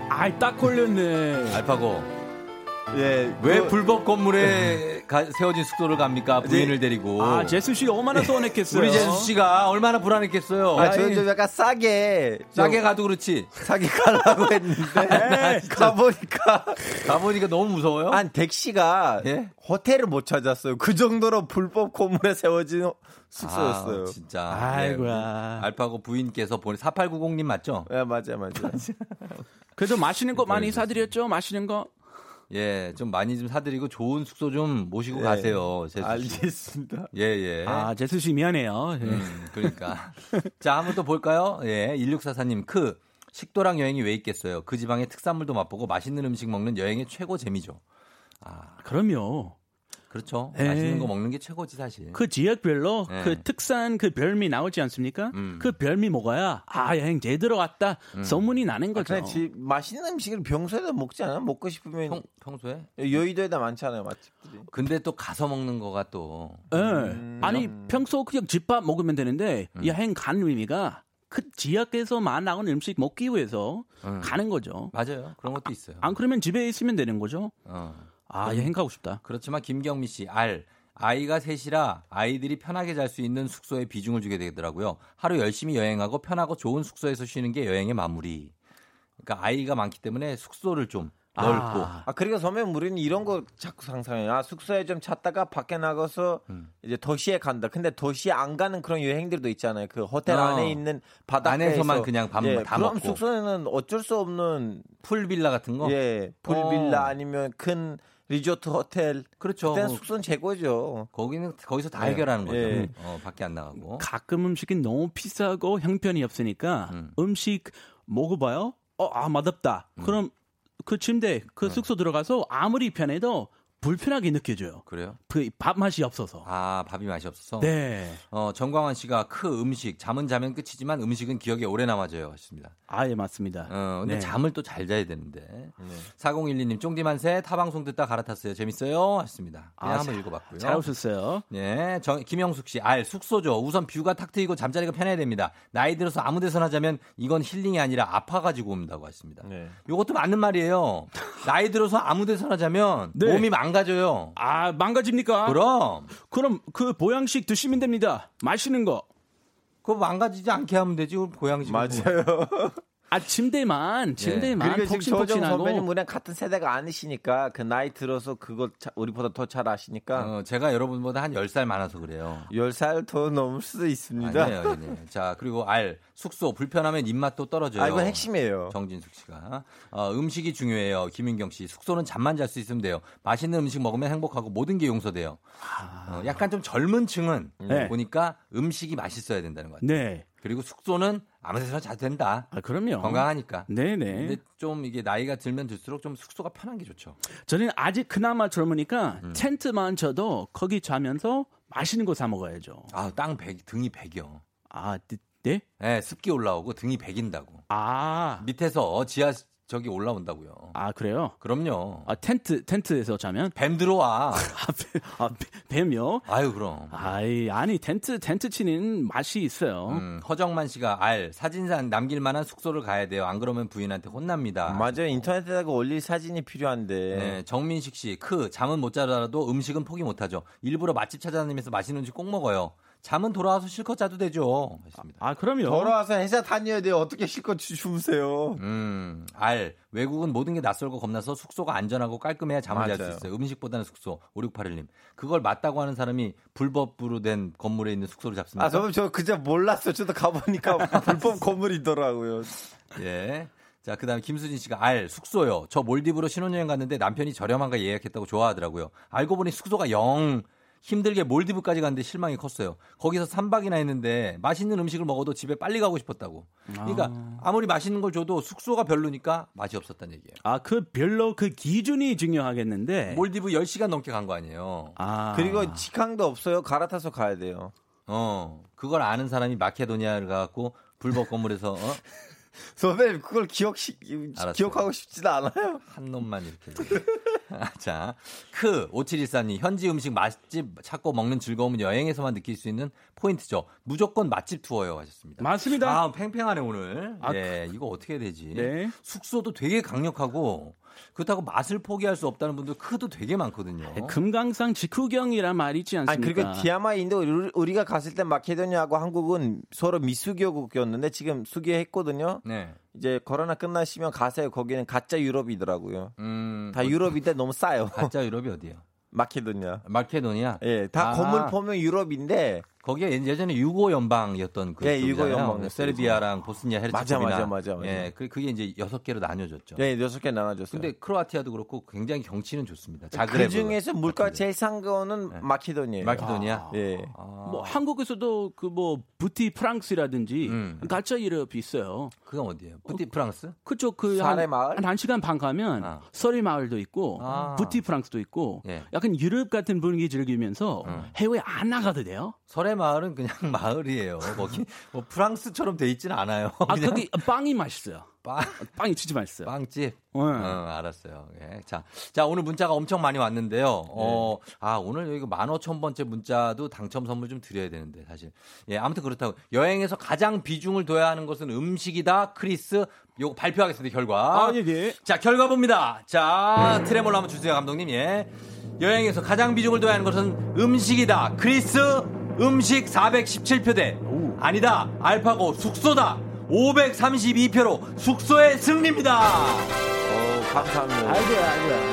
[SPEAKER 11] 아이 딱 걸렸네.
[SPEAKER 1] 알파고.
[SPEAKER 10] 예.
[SPEAKER 1] 왜
[SPEAKER 10] 그-
[SPEAKER 1] 불법 건물에 가- 세워진 숙소를 갑니까? 부인을 데리고.
[SPEAKER 11] 아 제수 씨 얼마나 서운했겠어요.
[SPEAKER 1] 우리 제수 씨가 얼마나 불안했겠어요.
[SPEAKER 10] 아, 저는 좀 약간 싸게
[SPEAKER 1] 싸게
[SPEAKER 10] 좀
[SPEAKER 1] 가도 그렇지.
[SPEAKER 10] 싸게 가려고 했는데 *laughs* 가보니까
[SPEAKER 1] 가보니까 너무 무서워요.
[SPEAKER 10] 한 덱시가
[SPEAKER 1] 예?
[SPEAKER 10] 호텔을 못 찾았어요. 그 정도로 불법 건물에 세워진 숙소였어요.
[SPEAKER 1] 아, 진짜.
[SPEAKER 11] 아이고야.
[SPEAKER 1] 네. 알파고 부인께서 보내 4890님 맞죠?
[SPEAKER 10] 예, 맞아요, 맞아요.
[SPEAKER 11] 그래도 맛있는 거 많이 사드렸죠. 맛있는 거.
[SPEAKER 1] 예, 좀 많이 좀 사드리고 좋은 숙소 좀 모시고
[SPEAKER 10] 예.
[SPEAKER 1] 가세요. 제수 씨.
[SPEAKER 10] 알겠습니다.
[SPEAKER 1] 예, 예.
[SPEAKER 11] 아 제수 씨 미안해요. 예.
[SPEAKER 1] 음, 그러니까. *laughs* 자, 한번 또 볼까요? 예, 1644님, 크. 식도락 여행이 왜 있겠어요? 그 지방의 특산물도 맛보고 맛있는 음식 먹는 여행의 최고 재미죠. 아,
[SPEAKER 11] 그럼요.
[SPEAKER 1] 그렇죠.
[SPEAKER 11] 예.
[SPEAKER 1] 맛있는 거 먹는 게 최고지, 사실.
[SPEAKER 11] 그 지역별로
[SPEAKER 1] 네.
[SPEAKER 11] 그 특산 그 별미 나오지 않습니까?
[SPEAKER 1] 음.
[SPEAKER 11] 그 별미 먹어야 아 여행 제대로 왔다 소문이 나는 거죠.
[SPEAKER 10] 그냥 지, 맛있는 음식을 평소에도 먹지 않아? 먹고 싶으면
[SPEAKER 1] 평, 평소에?
[SPEAKER 10] 여의도에다 많잖아요, 맛집들이.
[SPEAKER 1] 근데 또 가서 먹는 거가 또.
[SPEAKER 11] 예.
[SPEAKER 1] 음.
[SPEAKER 11] 아니 평소 그냥 집밥 먹으면 되는데 여행 간 의미가 그 지역에서만 나오는 음식 먹기 위해서
[SPEAKER 1] 음.
[SPEAKER 11] 가는 거죠.
[SPEAKER 1] 맞아요. 그런 것도 있어요.
[SPEAKER 11] 안 그러면 집에 있으면 되는 거죠.
[SPEAKER 1] 어.
[SPEAKER 11] 아 여행 가고 싶다.
[SPEAKER 1] 그렇지만 김경미 씨, 알. 아이가 셋이라 아이들이 편하게 잘 수 있는 숙소에 비중을 주게 되더라고요. 하루 열심히 여행하고 편하고 좋은 숙소에서 쉬는 게 여행의 마무리. 그러니까 아이가 많기 때문에 숙소를 좀 넓고.
[SPEAKER 11] 아,
[SPEAKER 10] 아, 그리고 선배님 우리는 이런 거 자꾸 상상해요. 아, 숙소에 좀 찾다가 밖에 나가서
[SPEAKER 1] 음.
[SPEAKER 10] 이제 도시에 간다. 근데 도시에 안 가는 그런 여행들도 있잖아요. 그 호텔
[SPEAKER 1] 어.
[SPEAKER 10] 안에 있는 바닷가에서
[SPEAKER 1] 안에서만 그냥 밥-
[SPEAKER 10] 예,
[SPEAKER 1] 다
[SPEAKER 10] 그럼
[SPEAKER 1] 먹고.
[SPEAKER 10] 숙소에는 어쩔 수 없는
[SPEAKER 1] 풀빌라 같은 거?
[SPEAKER 10] 예, 풀빌라
[SPEAKER 1] 어.
[SPEAKER 10] 아니면 큰 리조트 호텔.
[SPEAKER 1] 그렇죠.
[SPEAKER 10] 그때는 숙소는 최고죠.
[SPEAKER 1] 거기는 거기서 다
[SPEAKER 10] 네.
[SPEAKER 1] 해결하는 거죠.
[SPEAKER 10] 예.
[SPEAKER 1] 어, 밖에 안 나가고.
[SPEAKER 11] 가끔 음식이 너무 비싸고 형편이 없으니까
[SPEAKER 1] 음.
[SPEAKER 11] 음. 식 먹어봐요. 어, 아 맛없다.
[SPEAKER 1] 음.
[SPEAKER 11] 그럼 그 침대 그 숙소 들어가서 아무리 편해도 불편하게 느껴져요.
[SPEAKER 1] 그래요?
[SPEAKER 11] 그 밥 맛이 없어서.
[SPEAKER 1] 아, 밥이 맛이 없어서.
[SPEAKER 11] 네.
[SPEAKER 1] 어, 정광환 씨가 크 음식, 잠은 자면 끝이지만 음식은 기억에 오래 남아져요. 하십니다.
[SPEAKER 11] 아, 예, 맞습니다.
[SPEAKER 1] 어, 근데
[SPEAKER 11] 네.
[SPEAKER 1] 잠을 또 잘 자야 되는데. 4012님, 쫑디만세 타방송 듣다 갈아탔어요. 재밌어요? 하셨습니다. 그냥
[SPEAKER 11] 아,
[SPEAKER 1] 한번
[SPEAKER 11] 자-
[SPEAKER 1] 읽어봤고요.
[SPEAKER 11] 잘 오셨어요.
[SPEAKER 1] 네, 정, 김영숙 씨, 알, 숙소죠. 우선 뷰가 탁 트이고 잠자리가 편해야 됩니다. 나이 들어서 아무 데서나 자면 이건 힐링이 아니라 아파가지고 온다고 하십니다.
[SPEAKER 10] 네.
[SPEAKER 1] 이것도 맞는 말이에요. 나이 들어서 아무 데서나 자면
[SPEAKER 11] 네.
[SPEAKER 1] 몸이 망 가져요.
[SPEAKER 11] 아, 망가집니까?
[SPEAKER 1] 그럼,
[SPEAKER 11] 그럼 그 보양식 드시면 됩니다. 맛있는 거.
[SPEAKER 1] 그거 망가지지 않게 하면 되지. 보양식.
[SPEAKER 10] 맞아요. *laughs*
[SPEAKER 11] 아, 침대만, 침대만
[SPEAKER 10] 그리고 지금 조정 선배님
[SPEAKER 11] 폭신폭신하고.
[SPEAKER 10] 우리랑 같은 세대가 아니시니까 그 나이 들어서 자- 우리보다 더 잘 아시니까
[SPEAKER 1] 어, 제가 여러분보다 한 10살 많아서 그래요.
[SPEAKER 10] 10살 더 넘을 수도 있습니다.
[SPEAKER 1] 아니에요, 아니에요. *laughs* 자, 그리고 알, 숙소, 불편하면 입맛도 떨어져요.
[SPEAKER 10] 아, 이거 핵심이에요.
[SPEAKER 1] 정진숙 씨가. 어, 음식이 중요해요. 김인경 씨. 숙소는 잠만 잘 수 있으면 돼요. 맛있는 음식 먹으면 행복하고 모든 게 용서돼요. 어, 약간 좀 젊은 층은
[SPEAKER 11] 네.
[SPEAKER 1] 보니까 음식이 맛있어야 된다는 것 같아요.
[SPEAKER 11] 네.
[SPEAKER 1] 그리고 숙소는 아무 데서나 자도 된다.
[SPEAKER 11] 아, 그럼요.
[SPEAKER 1] 건강하니까.
[SPEAKER 11] 네네.
[SPEAKER 1] 근데 좀 이게 나이가 들면 들수록 좀 숙소가 편한 게 좋죠.
[SPEAKER 11] 저는 아직 그나마 젊으니까
[SPEAKER 1] 음.
[SPEAKER 11] 텐트만 쳐도 거기 자면서 맛있는 거 사 먹어야죠.
[SPEAKER 1] 아, 땅 배, 등이 배겨요.
[SPEAKER 11] 아, 네?
[SPEAKER 1] 네, 습기 올라오고 등이 배긴다고.
[SPEAKER 11] 아,
[SPEAKER 1] 밑에서 지하 저기 올라온다고요.
[SPEAKER 11] 아 그래요?
[SPEAKER 1] 그럼요.
[SPEAKER 11] 아 텐트 텐트에서 자면
[SPEAKER 1] 뱀 들어와. *laughs*
[SPEAKER 11] 아, 뱀- 아 뱀- 뱀이요?
[SPEAKER 1] 아유 그럼.
[SPEAKER 11] 아이 아니 텐트 텐트 치는 맛이 있어요.
[SPEAKER 1] 음, 허정만 씨가 알 사진상 남길 만한 숙소를 가야 돼요. 안 그러면 부인한테 혼납니다.
[SPEAKER 10] 맞아요. 인터넷에다가 올릴 사진이 필요한데.
[SPEAKER 1] 네, 정민식 씨, 크 잠은 못 자더라도 음식은 포기 못하죠. 일부러 맛집 찾아다니면서 맛있는 음식 꼭 먹어요. 잠은 돌아와서 실컷 자도 되죠. 했습니다.
[SPEAKER 11] 아, 그럼요.
[SPEAKER 10] 돌아와서 회사 다녀야 돼요. 어떻게 실컷 주- 주무세요?
[SPEAKER 1] 음, 알. 외국은 모든 게 낯설고 겁나서 숙소가 안전하고 깔끔해야 잠을 잘 수. 있어요. 음식보다는 숙소. 5681님. 그걸 맞다고 하는 사람이 불법으로 된 건물에 있는 숙소를 잡습니다.
[SPEAKER 10] 아, 저, 저 그저 몰랐어요. 저도 가보니까 *laughs* 불법 건물이더라고요.
[SPEAKER 1] 예. 자, 그 다음에 김수진 씨가 알, 숙소요. 저 몰디브로 신혼여행 갔는데 남편이 저렴한 거 예약했다고 좋아하더라고요. 알고 보니 숙소가 영 힘들게 몰디브까지 갔는데 실망이 컸어요. 거기서 3박이나 했는데 맛있는 음식을 먹어도 집에 빨리 가고 싶었다고. 그러니까 아무리 맛있는 걸 줘도 숙소가 별로니까 맛이 없었다는 얘기예요.
[SPEAKER 11] 아, 그 별로 그 기준이 중요하겠는데.
[SPEAKER 1] 몰디브 10시간 넘게 간 거 아니에요.
[SPEAKER 11] 아.
[SPEAKER 10] 그리고 직항도 없어요. 갈아타서 가야 돼요.
[SPEAKER 1] 어, 그걸 아는 사람이 마케도니아를 가갖고 불법 건물에서 어? *laughs*
[SPEAKER 10] 선배님, 그걸 기억시,
[SPEAKER 1] 알았어요.
[SPEAKER 10] 기억하고 싶지도 않아요.
[SPEAKER 1] 한 놈만 이렇게. *laughs* 자, 크, 5714님, 현지 음식 맛집 찾고 먹는 즐거움은 여행에서만 느낄 수 있는 포인트죠. 무조건 맛집 투어요 하셨습니다.
[SPEAKER 11] 맞습니다.
[SPEAKER 1] 아, 팽팽하네, 오늘.
[SPEAKER 11] 아,
[SPEAKER 1] 예, 이거 어떻게 해야 되지?
[SPEAKER 11] 네.
[SPEAKER 1] 숙소도 되게 강력하고, 그렇다고 맛을 포기할 수 없다는 분들 크도 되게 많거든요.
[SPEAKER 11] 네, 금강산 직후경이란 말이 있지
[SPEAKER 10] 아니,
[SPEAKER 11] 않습니까?
[SPEAKER 10] 그리고 디아마인도 우리- 우리가 갔을 때 마케도니아하고 한국은 서로 미수교국이었는데 지금 수교했거든요.
[SPEAKER 1] 네.
[SPEAKER 10] 이제 코로나 끝나시면 가세요. 거기는 가짜 유럽이더라고요.
[SPEAKER 1] 음,
[SPEAKER 10] 다 유럽인데 너무 싸요.
[SPEAKER 1] 가짜 유럽이 어디예요?
[SPEAKER 10] 마케도니아.
[SPEAKER 1] 마케도니아?
[SPEAKER 10] 예, 다
[SPEAKER 1] 아.
[SPEAKER 10] 건물 보면 유럽인데
[SPEAKER 1] 거기에 예- 예전에 유고 연방이었던 그
[SPEAKER 10] 예, 유고
[SPEAKER 1] 쪽이잖아요.
[SPEAKER 10] 연방이었어요.
[SPEAKER 1] 세르비아랑 보스니아 헤르체고비나
[SPEAKER 10] 맞아, 맞아, 맞아, 맞아.
[SPEAKER 1] 예, 그 그게 이제 여섯 개로 나뉘어졌죠.
[SPEAKER 10] 예, 여섯 개 나눠줬어요.
[SPEAKER 1] 근데 크로아티아도 그렇고 굉장히 경치는 좋습니다.
[SPEAKER 10] 그
[SPEAKER 1] 자그레브.
[SPEAKER 10] 중에서 물가 제일 싼 거는
[SPEAKER 1] 네.
[SPEAKER 10] 마케도니아예요.
[SPEAKER 1] 마케도니아.
[SPEAKER 10] 예.
[SPEAKER 1] 아,
[SPEAKER 11] 뭐 한국에서도 그 뭐 쁘띠 프랑스라든지
[SPEAKER 1] 음.
[SPEAKER 11] 가짜 유럽이 있어요.
[SPEAKER 1] 그건 어디예요? 쁘띠 프랑스?
[SPEAKER 11] 그쪽 그한
[SPEAKER 10] 마을?
[SPEAKER 11] 한, 한 시간 반 가면
[SPEAKER 1] 아.
[SPEAKER 11] 서리 마을도 있고
[SPEAKER 1] 아.
[SPEAKER 11] 쁘띠 프랑스도 있고
[SPEAKER 1] 예.
[SPEAKER 11] 약간 유럽 같은 분위기 즐기면서
[SPEAKER 1] 음.
[SPEAKER 11] 해외 안 나가도 돼요.
[SPEAKER 1] 설의 마을은 그냥 *laughs* 마을이에요. 거기 뭐 프랑스처럼 돼 있지는 않아요.
[SPEAKER 11] 아
[SPEAKER 1] 그냥
[SPEAKER 11] 거기 빵이 맛있어요.
[SPEAKER 1] 빵,
[SPEAKER 11] 빵이 진짜 맛있어요.
[SPEAKER 1] 빵집.
[SPEAKER 11] 네.
[SPEAKER 1] 어, 알았어요. 예. 자, 자, 오늘 문자가 엄청 많이 왔는데요. 어, 아, 오늘 여기 15,000번째 문자도 당첨 선물 좀 드려야 되는데, 사실. 예, 아무튼 그렇다고. 여행에서 가장 비중을 둬야 하는 것은 음식이다. 크리스. 요거 발표하겠습니다, 결과.
[SPEAKER 11] 아, 예, 예.
[SPEAKER 1] 자, 결과 봅니다. 자, 트레몰로 한번 주세요, 감독님. 예. 여행에서 가장 비중을 둬야 하는 것은 음식이다. 크리스 음식 417표대. 아니다. 알파고 숙소다. 532표로 숙소의 승리입니다.
[SPEAKER 10] 어, 감사합니다.
[SPEAKER 11] 아이고야, 아이고야.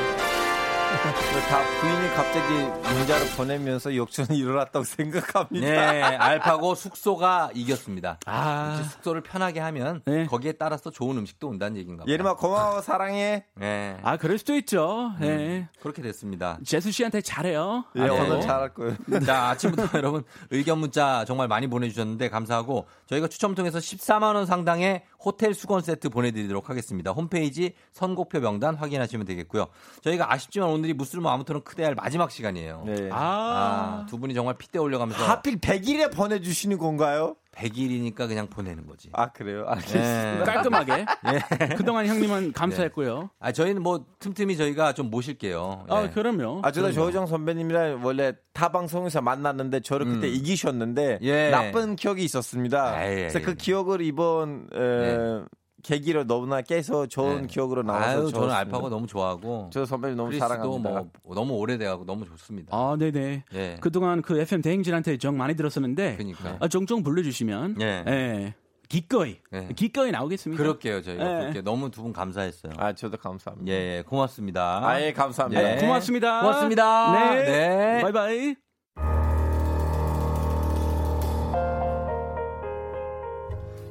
[SPEAKER 10] 다 부인이 갑자기 문자를 보내면서 역전이 일어났다고 *laughs* 생각합니다.
[SPEAKER 1] 네, 알파고 숙소가 이겼습니다.
[SPEAKER 11] 아,
[SPEAKER 1] 숙소를 편하게 하면
[SPEAKER 11] 네.
[SPEAKER 1] 거기에 따라서 좋은 음식도 온다는 얘기인가 봐요.
[SPEAKER 10] 예림아 고마워 사랑해.
[SPEAKER 1] 네,
[SPEAKER 11] 아 그럴 수도 있죠. 예.
[SPEAKER 1] 그렇게 됐습니다.
[SPEAKER 11] 재수 씨한테 잘해요.
[SPEAKER 10] 예,
[SPEAKER 1] 네.
[SPEAKER 10] 오늘 잘할 거예요. *laughs*
[SPEAKER 1] 자, 아침부터 *laughs* 여러분 의견 문자 정말 많이 보내주셨는데 감사하고 저희가 추첨 통해서 14만 원 상당의 호텔 수건 세트 보내드리도록 하겠습니다. 홈페이지 선곡표 명단 확인하시면 되겠고요. 저희가 아쉽지만 오늘이 무슬모 아무토론 크대할 마지막 시간이에요.
[SPEAKER 10] 네.
[SPEAKER 1] 아,
[SPEAKER 11] 아,
[SPEAKER 1] 두 분이 정말 핏대 올려가면서
[SPEAKER 10] 하필 100일에 보내주시는 건가요?
[SPEAKER 1] 100일이니까 그냥 보내는 거지.
[SPEAKER 10] 아 그래요? 알겠습니다. *laughs*
[SPEAKER 1] 네.
[SPEAKER 11] 깔끔하게.
[SPEAKER 1] 예.
[SPEAKER 11] 그동안 형님은 감사했고요.
[SPEAKER 1] 아, 저희는 뭐 틈틈이 저희가 좀 모실게요.
[SPEAKER 11] 아,
[SPEAKER 1] 예.
[SPEAKER 11] 그럼요.
[SPEAKER 10] 아, 저도 조정 선배님이랑 원래 타 방송에서 만났는데 저를 그때
[SPEAKER 1] 음.
[SPEAKER 10] 이기셨는데
[SPEAKER 1] 예.
[SPEAKER 10] 나쁜 기억이 있었습니다.
[SPEAKER 1] 아, 예,
[SPEAKER 10] 그래서
[SPEAKER 1] 예.
[SPEAKER 10] 그 기억을 이번 에, 계기로 너무나 깨서 좋은
[SPEAKER 1] 네.
[SPEAKER 10] 기억으로 나와서
[SPEAKER 1] 아유, 저는. 알파고 너무 좋아하고
[SPEAKER 10] 저 선배님 너무 사랑합니다.
[SPEAKER 1] 뭐 너무 오래돼가고 너무 좋습니다.
[SPEAKER 11] 아, 네네.
[SPEAKER 1] 예.
[SPEAKER 11] 그동안 그 FM 대행진한테 정 많이 들었었는데
[SPEAKER 1] 그러니까.
[SPEAKER 11] 아, 종종 불러주시면
[SPEAKER 1] 예.
[SPEAKER 11] 예. 기꺼이
[SPEAKER 1] 예.
[SPEAKER 11] 기꺼이 나오겠습니다.
[SPEAKER 1] 그럴게요, 저희가.
[SPEAKER 11] 예.
[SPEAKER 1] 그렇게 너무 두 분 감사했어요.
[SPEAKER 10] 아, 저도 감사합니다.
[SPEAKER 1] 예, 예, 고맙습니다.
[SPEAKER 10] 아예 감사합니다.
[SPEAKER 1] 네.
[SPEAKER 11] 고맙습니다.
[SPEAKER 1] 고맙습니다.
[SPEAKER 11] 네.
[SPEAKER 1] 네.
[SPEAKER 11] 바이바이.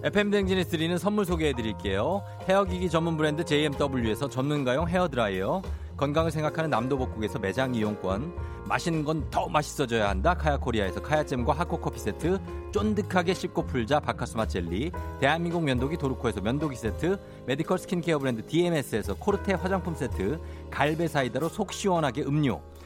[SPEAKER 1] FM 대행진이 드리는 선물 소개해 드릴게요. 헤어기기 전문 브랜드 JMW에서 전문가용 헤어드라이어, 건강을 생각하는 남도복국에서 매장 이용권, 맛있는 건 더 맛있어져야 한다. 카야코리아에서 카야잼과 하코커피 세트, 쫀득하게 씹고 풀자 박카스맛 젤리, 대한민국 면도기 도르코에서 면도기 세트, 메디컬 스킨케어 브랜드 DMS에서 코르테 화장품 세트, 갈베 사이다로 속 시원하게 음료,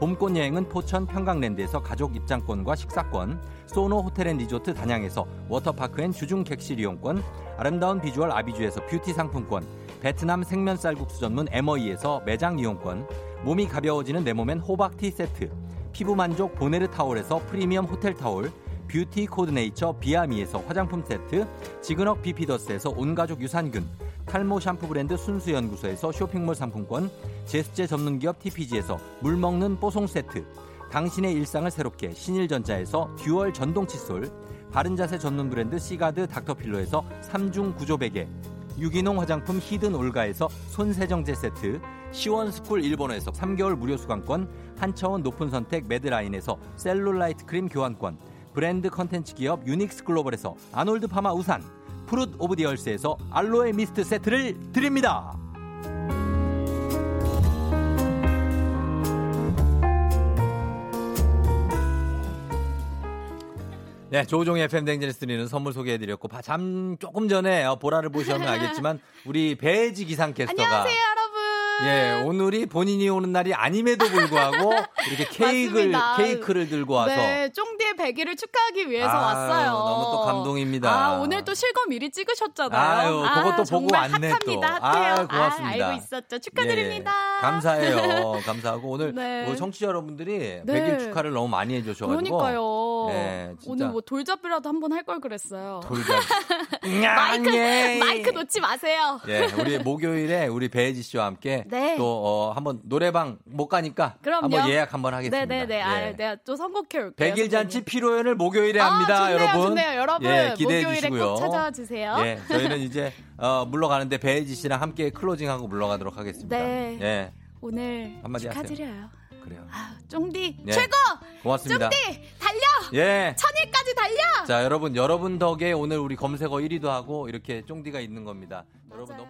[SPEAKER 1] 봄꽃 여행은 포천 평강랜드에서 가족 입장권과 식사권, 소노 호텔앤리조트 단양에서 워터파크 and 주중 객실 이용권, 아름다운 비주얼 아비주에서 뷰티 상품권, 베트남 생면 쌀국수 전문 에머이에서 매장 이용권, 몸이 가벼워지는 내 몸엔 호박티 세트, 피부 만족 보네르 타올에서 프리미엄 호텔 타올, 뷰티 코드네이처 비아미에서 화장품 세트, 지그넉 비피더스에서 온가족 유산균, 탈모 샴푸 브랜드 순수연구소에서 쇼핑몰 상품권, 제습제 전문 기업 TPG에서 물 먹는 뽀송 세트, 당신의 일상을 새롭게 신일전자에서 듀얼 전동 칫솔, 바른자세 전문 브랜드 시가드 닥터필로에서 3중 구조 베개, 유기농 화장품 히든 올가에서 손세정제 세트, 시원스쿨 일본어에서 3개월 무료 수강권, 한차원 높은 선택 매드라인에서 셀룰라이트 크림 교환권, 브랜드 컨텐츠 기업 유닉스 글로벌에서 아놀드 파마 우산, 프룻 오브 디얼스에서 알로에 미스트 세트를 드립니다. 네, 조종의 FM 댕진에서 드리는 선물 소개해드렸고, 바- 잠 조금 전에 어, 보라를 보시면 *laughs* 알겠지만, 우리 배지 기상캐스터가.
[SPEAKER 12] 안녕하세요.
[SPEAKER 1] 예, 오늘이 본인이 오는 날이 아님에도 불구하고, 이렇게 *laughs* 케이크를,
[SPEAKER 12] 맞습니다.
[SPEAKER 1] 케이크를 들고 와서.
[SPEAKER 12] 네, 쫑디의 100일을 축하하기 위해서
[SPEAKER 1] 아유,
[SPEAKER 12] 왔어요.
[SPEAKER 1] 너무 또 감동입니다.
[SPEAKER 12] 아, 오늘 또 실검 미리 찍으셨잖아요.
[SPEAKER 1] 아유, 그것도 보고
[SPEAKER 12] 정말
[SPEAKER 1] 왔네, 또.
[SPEAKER 12] 핫해요.
[SPEAKER 1] 아유, 고맙습니다.
[SPEAKER 12] 아, 알고 있었죠. 축하드립니다.
[SPEAKER 1] 예, 감사해요. *laughs* 감사하고 오늘
[SPEAKER 12] 네.
[SPEAKER 1] 뭐 청취자 여러분들이
[SPEAKER 12] 네.
[SPEAKER 1] 100일 축하를 너무 많이 해 주셔 가지고.
[SPEAKER 12] 그러니까요.
[SPEAKER 1] 네.
[SPEAKER 12] 오늘 뭐 돌잡이라도 한번 할 걸 그랬어요.
[SPEAKER 1] 돌잡이. *laughs*
[SPEAKER 12] 마이크,
[SPEAKER 1] 예.
[SPEAKER 12] 마이크 놓지 마세요.
[SPEAKER 1] 예, 우리 목요일에 우리 배지 씨와 함께
[SPEAKER 12] 네.
[SPEAKER 1] 또 어, 한번 노래방 못 가니까
[SPEAKER 12] 그럼요.
[SPEAKER 1] 한번 예약 한번 하겠습니다.
[SPEAKER 12] 네네네. 아,
[SPEAKER 1] 예.
[SPEAKER 12] 내가 또 선곡해 올게요.
[SPEAKER 1] 백일 잔치 피로연을 목요일에
[SPEAKER 12] 아,
[SPEAKER 1] 합니다,
[SPEAKER 12] 좋네요,
[SPEAKER 1] 여러분.
[SPEAKER 12] 좋네요. 여러분,
[SPEAKER 1] 예, 기대해
[SPEAKER 12] 목요일에
[SPEAKER 1] 주시고요.
[SPEAKER 12] 꼭 찾아와 주세요.
[SPEAKER 1] 예, 저희는 이제 어, 물러가는데 배지 씨랑 함께 클로징하고 물러가도록 하겠습니다.
[SPEAKER 12] 네.
[SPEAKER 1] 예,
[SPEAKER 12] 오늘
[SPEAKER 1] 한마디 하세요.
[SPEAKER 12] 축하드려요.
[SPEAKER 1] 그래요.
[SPEAKER 12] 아, 쫑디
[SPEAKER 1] 예.
[SPEAKER 12] 최고!
[SPEAKER 1] 고맙습니다.
[SPEAKER 12] 쫑디 달려!
[SPEAKER 1] 예.
[SPEAKER 12] 천일까지 달려!
[SPEAKER 1] 자, 여러분, 여러분 덕에 오늘 우리 검색어 1위도 하고 이렇게 쫑디가 있는 겁니다. 여러분 너무